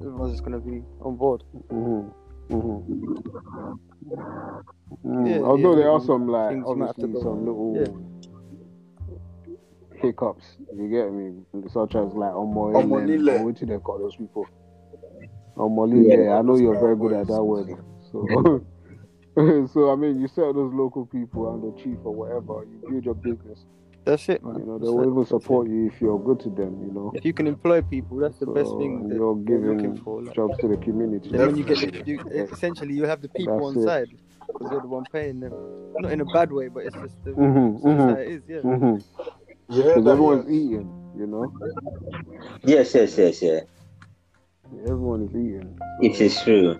Everyone's just gonna be on board. hmm hmm Mm, Yeah, although yeah, there are some like things you might have to obviously some little Yeah. hiccups. You get me? Such as like on Omoline. Moilen. What they call those people? On Molly, Yeah. yeah, I know you're very good at that word. So, <laughs> <laughs> so I mean, you sell those local people and the chief or whatever. You build your business. That's it, man. You know, they That's will even That's it. support you if you're good to them. You know, If you can employ people, that's the best thing that you're they're looking giving for. Like, jobs to the community. then when you get the, you, essentially you have the people That's on it. side because you're the one paying them. Not in a bad way, but it's just the Mhm, it's just mhm. it is. Yeah. hmm You heard Because everyone's yes? eating. You know, Yes, yes, yes, yeah. everyone is eating. It is true.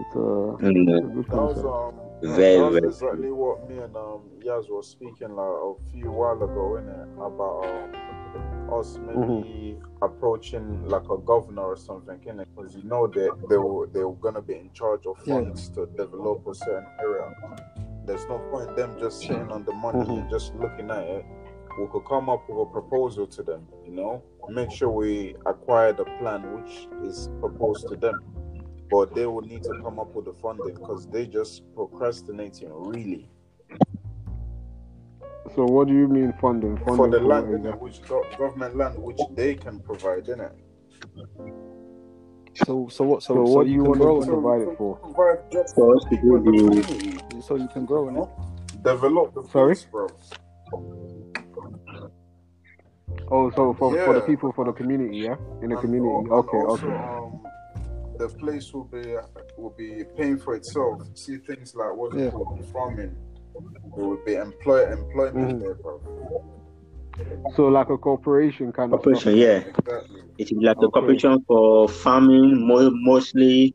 It's a, Mm, it's good was concept. um Very, that was very exactly what me and um Yaz were speaking like a few while ago, innit? About um, us maybe approaching like a governor or something, innit? Because you know that they were they were gonna be in charge of Yeah. funds to develop a certain area. There's no point them just sitting on the money Mhm. and just looking at it. We could come up with a proposal to them, you know, make sure we acquire the plan which is proposed to them but they will need to come up with the funding because they just procrastinating really So what do you mean funding? Funding for the what land innit, exactly? which go- government land which they can provide in it So so what? So, So so, what do you you can want grow to in provide it for? provide jobs For us to people in the do the- So you can grow in it. develop the Sorry? place, bro Oh, so for, for the people, for the community, yeah, in the And community. al- Okay, also, okay. um, the place will be will be paying for itself see things like what's Yeah. it called farming there will be employ employment Mhm. there bro So like a corporation kind of Corporation, yeah. exactly It is like a corporation for farming, mo- mostly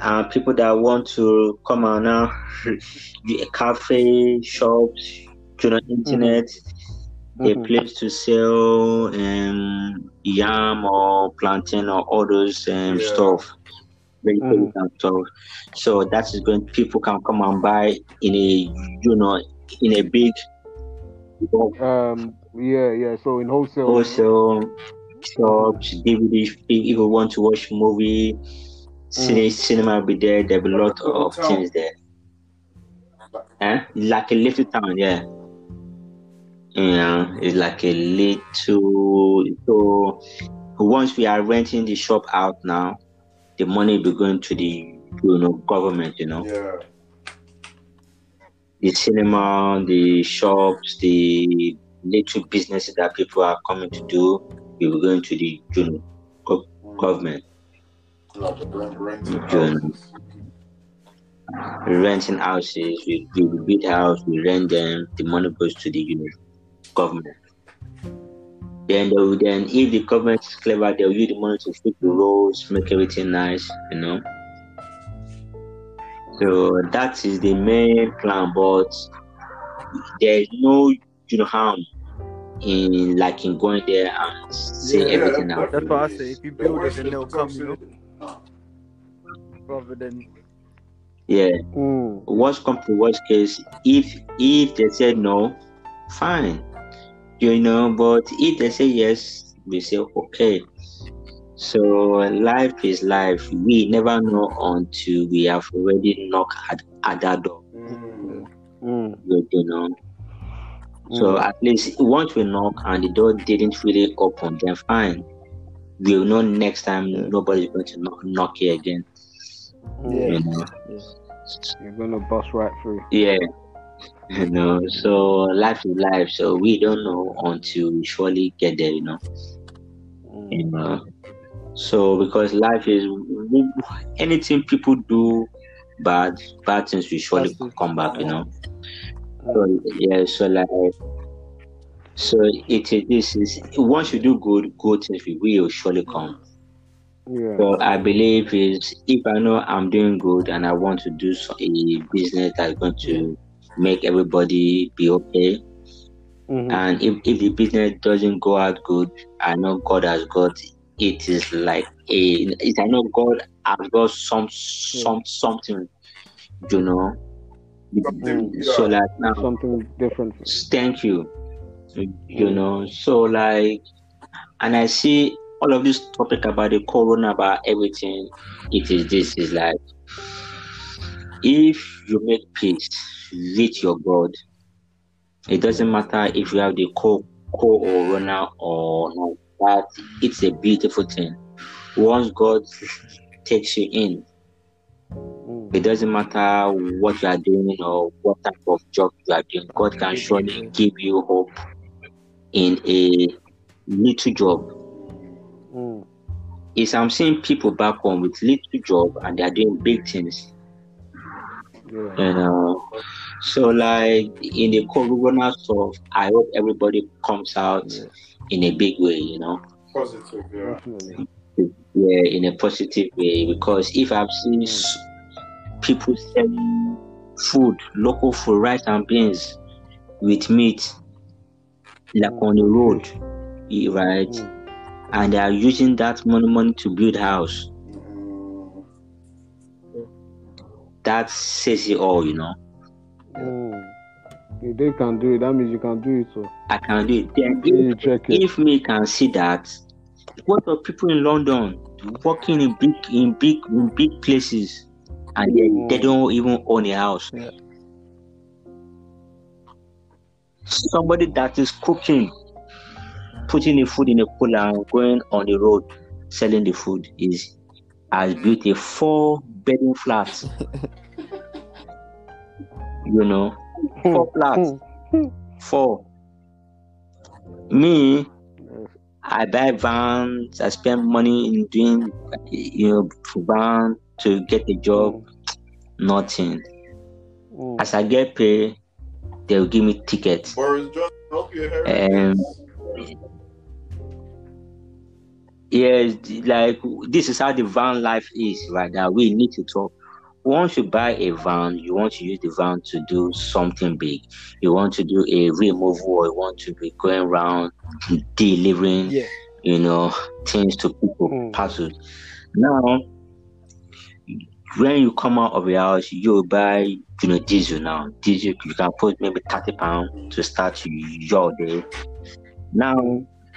uh, people that want to come on now, the cafe, shops, to the internet, a Mhm. place to sell um, yam or plantain or all those um, Yeah. stuff, vegetables and stuff. So that is going. People can come and buy in a you know in a big Um, yeah, yeah. So in wholesale, also shops, DVD. If you want to watch movie, cine, cinema will be there. There'll be a lot Like a little of town. things there. Eh? Like a little town, yeah. Yeah, it's like a little. So once we are renting the shop out now, the money will be going to the you know government. You know, Yeah. the cinema, the shops, the little businesses that people are coming to do, we will going to the you know Mm. government. Like the rent, renting houses. renting houses, we, we build house, we rent them, the money goes to the you know, government. Then they will then if the government is clever, they'll use the money to fix the roads, make everything nice, you know. So that is the main plan, but there's no you know harm in like in going there and say Yeah, everything that- out. That's what I say. If you build it, then they'll come, you know, considered- rather than Yeah. Mm, worst come to worst case, if if they said no, fine, you know. But if they say yes, we say okay. So life is life. We never know until we have already knocked at, at that door. Mm. mm, You, know. So mm. at least once we knock and the door didn't really open, then fine. We'll know next time nobody's going to knock, knock here again. mm. You know. You're gonna bust right through. Yeah. <laughs> You know, so life is life. So we don't know until we surely get there, you know. Mm. You know. So because life is anything people do bad, bad things will surely come back, you know. So yeah, so like so it is this is once you do good, good things will will surely come. Yeah. So I believe is if I know I'm doing good and I want to do a business that's going to make everybody be okay, Mhm. and if, if the business doesn't go out good, I know God has got it is like a it, I know God has got some some something, you know. Something, So yeah. like now, Something different. thank you you know so like and i see all of this topic about the corona about everything it is this is like if you make peace with your god it doesn't matter if you have the co corona or runner or not that it's a beautiful thing once god takes you in it doesn't matter what you are doing or what type of job you are doing. God can surely give you hope in a little job. Mm. Is I'm seeing people back home with little job and they are doing big things. Yeah. You know. So like in the corona stuff, I hope everybody comes out Yeah. in a big way, you know. Positive, yeah. Yeah, in a positive way because if I've seen s- people selling food, local food, rice and beans with meat, like on the road, right? Mm. And they are using that money money to build house. Mm. That says it all, you know. Mm. If they can do it, that means you can do it. So I can do it. Then if, if me can see that, what are people in London working in big in big in big places and they, they Mm. don't even own a house? Yeah. somebody that is cooking, putting the food in a cooler and going on the road selling the food is has built a four bedroom flat. <laughs> you know, four flats, four. Me, I buy vans. I spend money in doing, you know, van to get a job. Nothing. Mm. As I get paid, they'll give me tickets. Boris Johnson, hope you hear Um, Yes, like this is how the van life is right now. We need to talk. Once you buy a van, you want to use the van to do something big. You want to do a removal, or you want to be going around delivering Yeah. you know, things to people, Mm. parcels. Now, when you come out of your house, you buy, you know, diesel now. Diesel, you can put maybe 30 pounds to start your day. Now,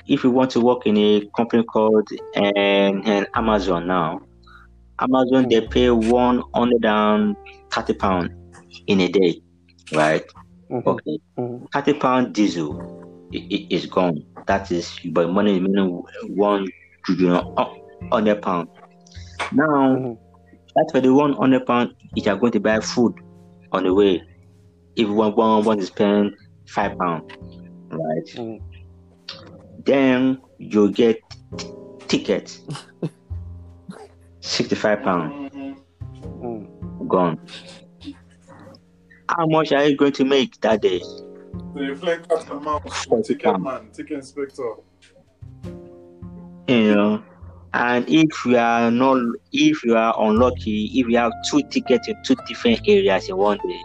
if you want to work in a company called and, and Amazon now, Amazon they pay 130 pounds in a day, right? Mhm. Okay, Mhm. 30 pound diesel i- i- is gone. That is, but money meaning one, hundred pound. Now, Mhm. that's for the one hundred pound. You are going to buy food on the way, if one one want to spend five pound, right? Mm. Then you get t- tickets, <laughs> sixty-five pound Mhm. Mm. gone. How much are you going to make that day? So you play cat and mouse, Forty ticket man, ticket inspector. you know and if you are not if you are unlucky if you have two tickets in two different areas in one day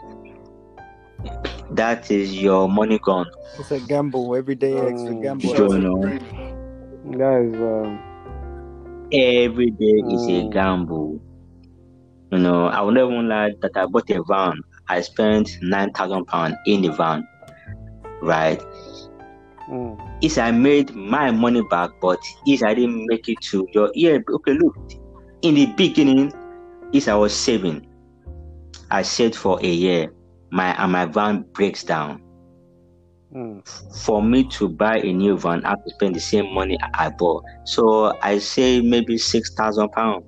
that is your money gone It's a gamble. Every day extra Mm. gamble. Sure. know. That is um, every day is a Mm. gamble you know i will never lie that i bought a van i spent 9000 pounds in the van right mm, is I made my money back, but is I didn't make it to your yeah. Okay, look, in the beginning, is I was saving. I saved for a year. My and my van breaks down. Mm, For me to buy a new van, I have to spend the same money I bought. So I say maybe six thousand pounds.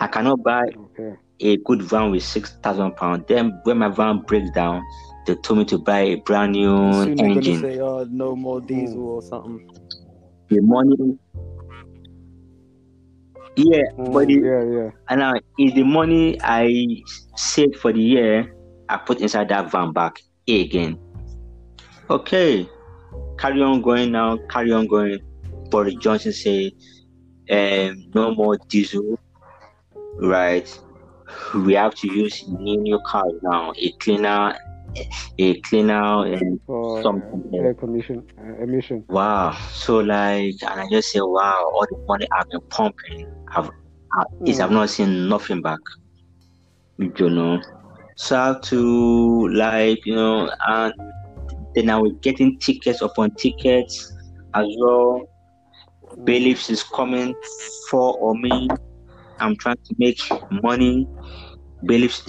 I cannot buy okay. a good van with six thousand pounds. Then when my van breaks down, they told me to buy a brand new Soon engine. say, "Oh, no more diesel or something." the money. Yeah, Mm, but the, yeah, yeah. and now is the money I saved for the year I put inside that van back again. Okay, carry on going now, carry on going. Boris Johnson say, um, no more diesel, right? We have to use new new cars now, a cleaner, a cleaner, and For something. uh, air commission uh, emission. Wow. So like, and I just say, wow, all the money I've been pumping, I've, I, is I've not seen nothing back. You know. So I have to like, you know, and then I was getting tickets upon tickets as well. Bailiffs is coming for or me. I'm trying to make money. Bailiffs.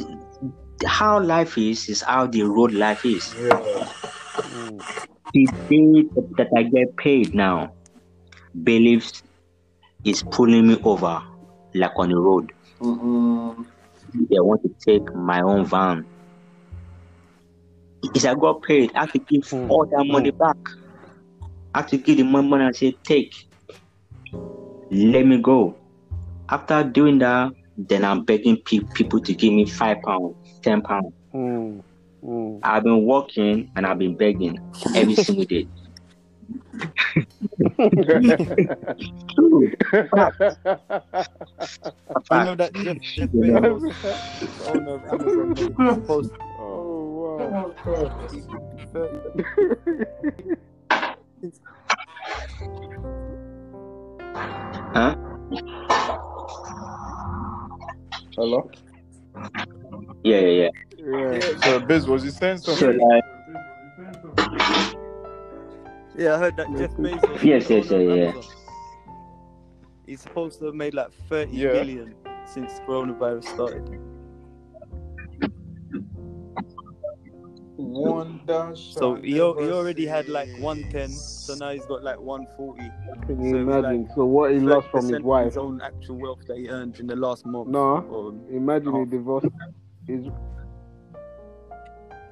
How life is is how the road life is Yeah. Mm, the day that I get paid now, bailiffs is pulling me over like on the road. Mm-hmm. They want to take my own van. If I got paid, I have to give Mm. all that money back. I have to give the money money and say, take. Let me go. After doing that, then I'm begging pe- people to give me five pounds, ten pounds. mm, mm. I've been working and I've been begging every <laughs> single day. <laughs> True. You know that Jeff, Jeff Bezos, owner of Amazon, made a post oh. Huh? Hello? Yeah, yeah, yeah. Yeah. So, Biz, was he saying So something? Yeah, I heard that Jeff Bezos. Yes, the yes, owner yeah, yeah. He's supposed to have made like thirty Yeah. billion since coronavirus started. One dash. So I he, he already had like 110, so now he's got like 140. Can you So imagine? like so what he lost from his wife? His own actual wealth that he earned in the last month. No. Or, Imagine he Oh. divorced his.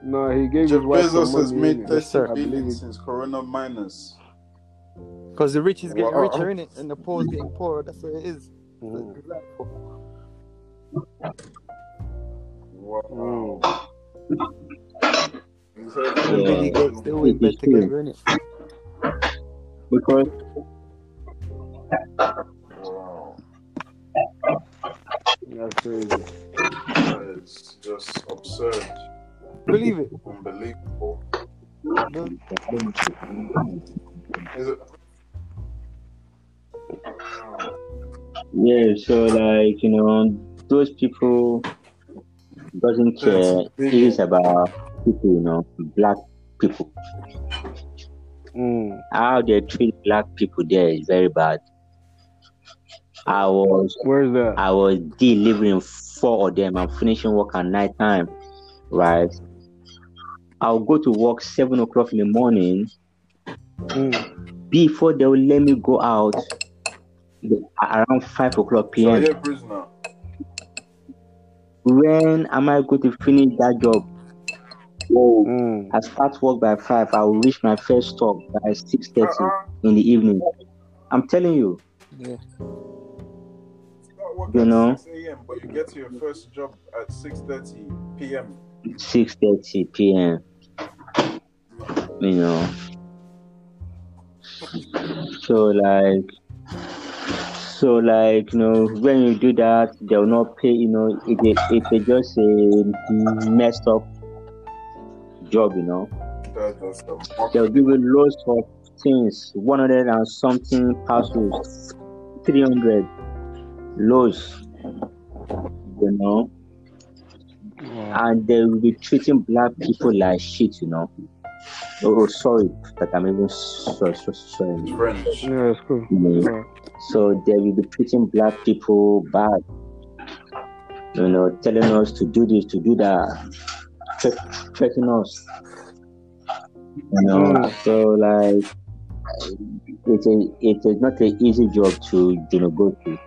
No, he gave Jeff his wife some Bezos has money, made innit? 30 sir. Billion since Corona minus. Because the rich is getting Wow. richer, in it, and the poor is getting poorer. That's what it is. Mm, Wow. He said- And Yeah. Billy Gates, they always It bed together, innit? because Wow. That's crazy. It's just absurd. Believe it. Unbelievable. Is it? Yeah, so like you know, those people doesn't care. It is about people, you know, black people. Mm. How they treat black people there is very bad. I was Where's that? I was delivering four of them. I'm finishing work at night time, right? I'll go to work seven o'clock in the morning. Mm. Before they will let me go out around five o'clock So p.m. yeah, prisoner. When am I going to finish that job? Oh, Mm. I start work by five. I will reach my first stop by six thirty Uh-uh. in the evening. I'm telling you, Yeah. Start You know? 6 a.m., but you get to your first job at 6:30 p.m. six thirty p.m. You know, so like, so like you know, when you do that, they will not pay. You know, it is it is just a messed up job. You know, That's just they'll give you loads of things, one hundred and something parcels, three hundred loads. You know. Wow. and they will be treating black people like shit, you know. Oh, oh, sorry that I'm even so, so, sorry. French. Yeah, it's cool. You know. Alright. So they will be treating black people bad, you know, telling us to do this, to do that, threat- threatening us. You know, Mm. so like it's a it is not an easy job to you know go to.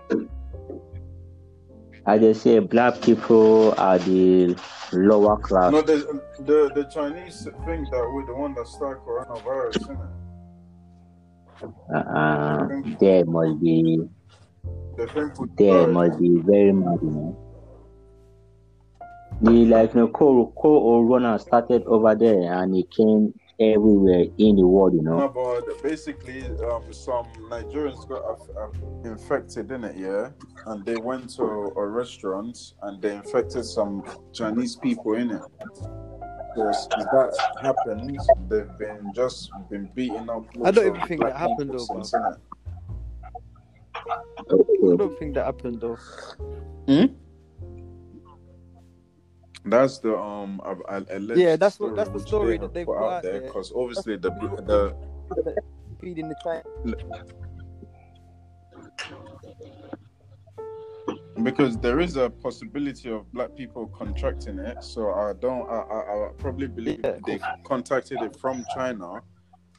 As they say, black people are the lower class. No, the, the the Chinese think that we're the one that started coronavirus, isn't it? uh, there must be They think there must be very mad, you know. The like you know, co co runner started over there and it came everywhere in the world, you No, know. but basically, um, some Nigerians got aff- aff- infected in it, yeah, and they went to a restaurant and they infected some Chinese people in it. So since that happened, they've been just been beating up. I don't even think that happened people though, since, innit? I don't think that happened though. That's the um a- a- alleged Yeah, that's what- that's the story they that they've put put out out there there. because obviously the the Feeding the China. because there is a possibility of black people contracting it. So I don't. I, I, I probably believe Yeah. they contacted it from China,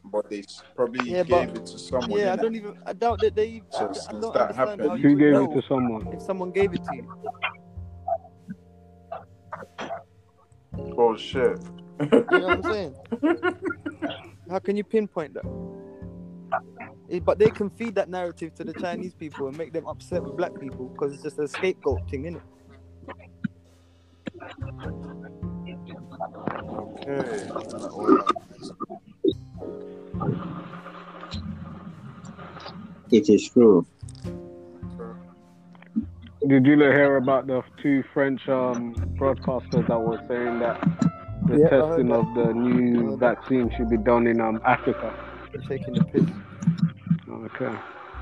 but they probably Yeah, gave but- it to someone. Yeah, I don't even. I doubt that they. So I, I since don't that understand happened- you Who gave it to someone? if someone gave it to you. Oh shit! You know what I'm saying? How can you pinpoint that? Eh, But they can feed that narrative to the Chinese people and make them upset with black people because it's just a scapegoat thing, isn't it? okay. It is true. Did you hear about the two French um, broadcasters that were saying that the Yeah, testing of the new vaccine should be done in um, Africa? They're taking the piss. Okay.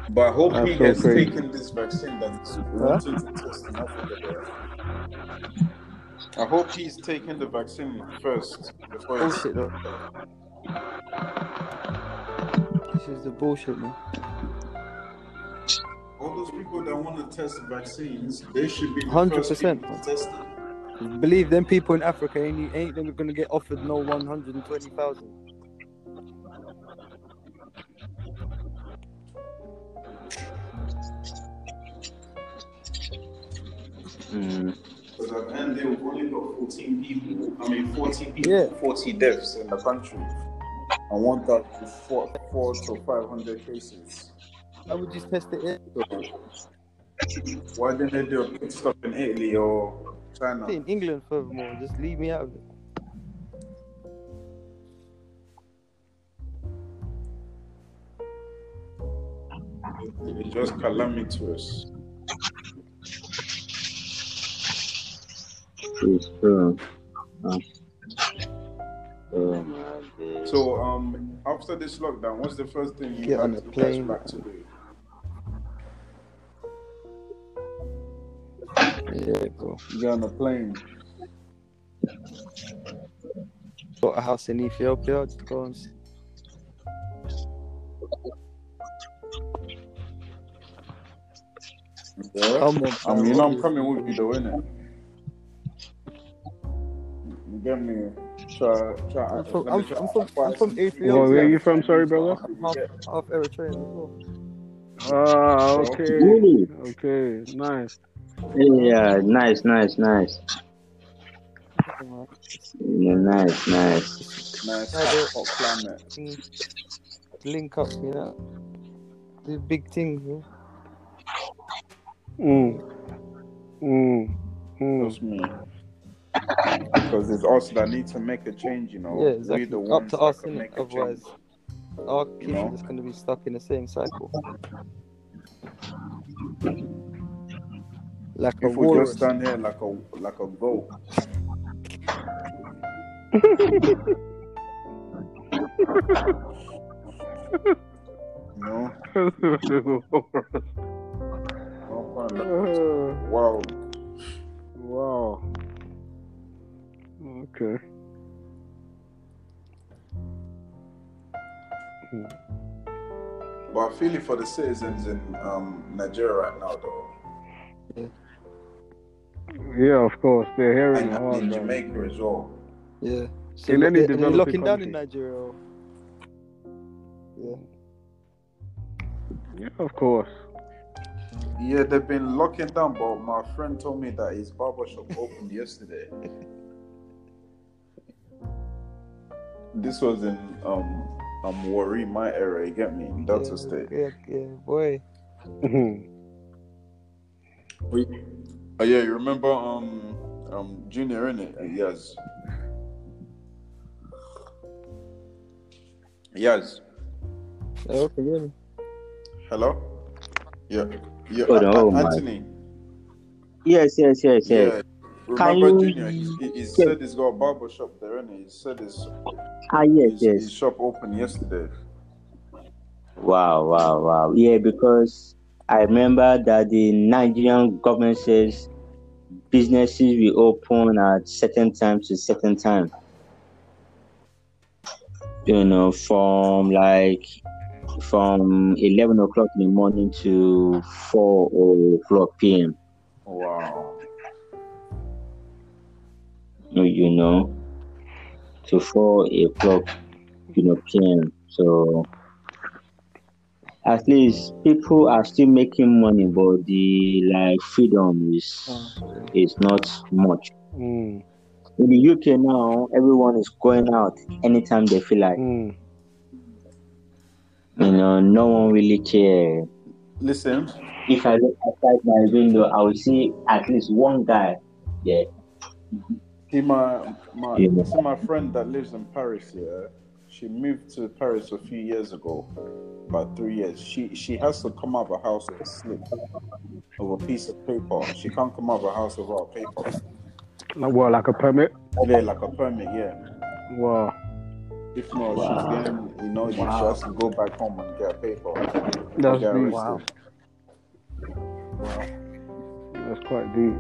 But I hope That's he so has crazy. taken this vaccine that is wanting to test in Africa. There. I hope he's taken the vaccine first before he's Bullshit, though. This is the bullshit, man. All those people that want to test vaccines, they should be 100%. first people to test it. Believe them people in Africa ain't ain't them gonna get offered no one hundred and twenty thousand. Mm. Because at the end, they've only got 14 people. I mean, 40 people, Yeah. 40 deaths in the country. I want that to four, four to 500 cases. I would just test it. In. Why didn't they do a pit stop in Italy or China? in England, furthermore. Just leave me out of it. It's just calamitous. It's true. Uh, um, So, um, after this lockdown, what's the first thing you Get on had a plane. back to do? Yeah, bro. You get on a plane. Got a house in Ethiopia. Just go and see. Yeah. Come on, I mean, you know, I'm coming with you though, innit? You get me? Try, try. I'm from, I'm, try I'm from, I'm from advice. Ethiopia. Well, where are you from? Sorry, brother. I'm half, half Eritrean as well. Ah, okay. Really? Okay, nice. Yeah, nice, nice, nice. Yeah, nice, nice. Nice Yeah, hot, hot climate. Link up, you know. Do big things, yeah. Mm. Mm. Mm. Trust me. Because it's us that need to make a change, you know. Yeah, exactly. We the Up to that us, can innit? make a Otherwise, change. our kids know? are just going to be stuck in the same cycle. Like a If we walrus. just stand here like a like a goat. No <laughs> fun. Wow. wow. Okay. But I feel it for the citizens in um, Nigeria right now, though. Yeah, of course. They're hearing And hard. in man. Jamaica as well. Yeah. So In look- any and they're developing locking down in. Nigeria. Yeah. Yeah, of course. Yeah, they've been locking down, but my friend told me that his barber shop opened yesterday. <laughs> This was in um um Warri, my area, you get me, in Delta yeah, State. Yeah, yeah, boy. <laughs> Mhm. Oh yeah, you remember um um Junior in it? Yes. Yes. Oh, can you hear me? Hello? Yeah. Yeah. Oh, no, A- my- Anthony. Yes, yes, yes, Yeah. Remember Junior? He, he, he said he's got a barber shop there, and he said his, Ah, yes, his, yes. his shop opened yesterday. Wow, wow, wow. Yeah, because I remember that the Nigerian government says businesses will open at certain times to certain time. You know, from like from eleven o'clock in the morning to four o'clock PM. Wow. You you know, to four o'clock, you know, PM. So at least people are still making money, but the like freedom is Oh, is not much. Mm. In the UK now, everyone is going out anytime they feel like. Mm. You know, no one really care. Listen, If I look outside my window, I will see at least one guy. Yeah, see my my Yeah. see my friend that lives in Paris. Yeah, she moved to Paris a few years ago, about three years. She she has to come out of her house with a slip of a piece of paper. She can't come out of her house without paper. Like, what, like a permit? Yeah, like a permit. Yeah. Wow. If not, she's getting you know she has to go back home and get a paper. That's Get deep. arrested. That's quite deep.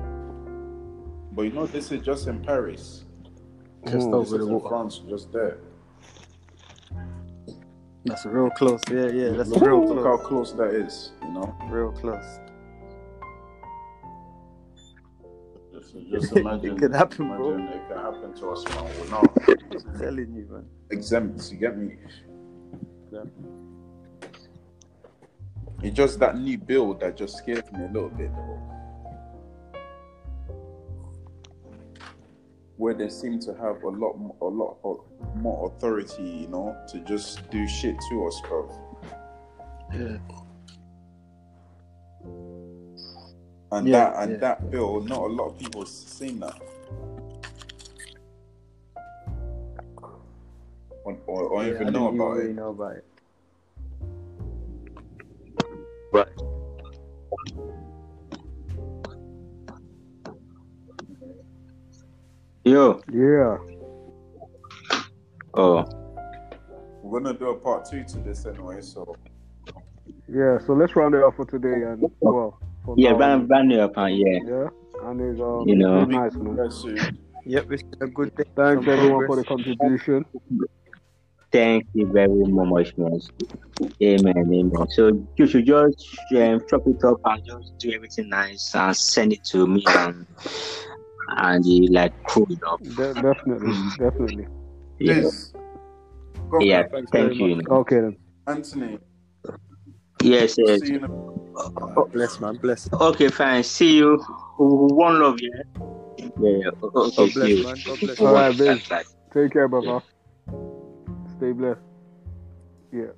But you know, this is just in Paris. Just Mm. This over is the water. France, just there. That's real close. Yeah, yeah, that's look, real look how close. close that is. You know, Real close. just, just imagine. <laughs> It could happen, bro. imagine It can happen to us, man. We're not <laughs> I'm telling you, man. exempt. You get me? Yeah. It's just that new bill that just scares me a little bit, though. Where they seem to have a lot, a lot of- more authority, you know, to just do shit to us, bro. Yeah. And Yeah, that and yeah. that bill, not a lot of people seen that. Or, or, or Yeah, even I know didn't about really it. know about it. Yo, Yeah. oh, We're gonna do a part two to this anyway, so Yeah. So let's round it off for today. And, well, for yeah, now, round round it up, huh? yeah. Yeah. And it's um, You know. it's nice, man. Yep, it's a good day. Thanks Some everyone for the contribution. Thank you very much, man. Amen, amen. So you should just um, chop it up and just do everything nice and send it to me and and you like crew it up. De- definitely, <laughs> definitely. Yeah, Please. Go yeah. back. Thank you. much. Okay then. Anthony. Yes, yes. See you in a Oh, bless, man. Bless. Okay, fine. See you. One love, yeah. Yeah. yeah. Oh, oh, okay, God bless, you. man. God bless. All right, babe. Take care, brother. Stay blessed. Yeah.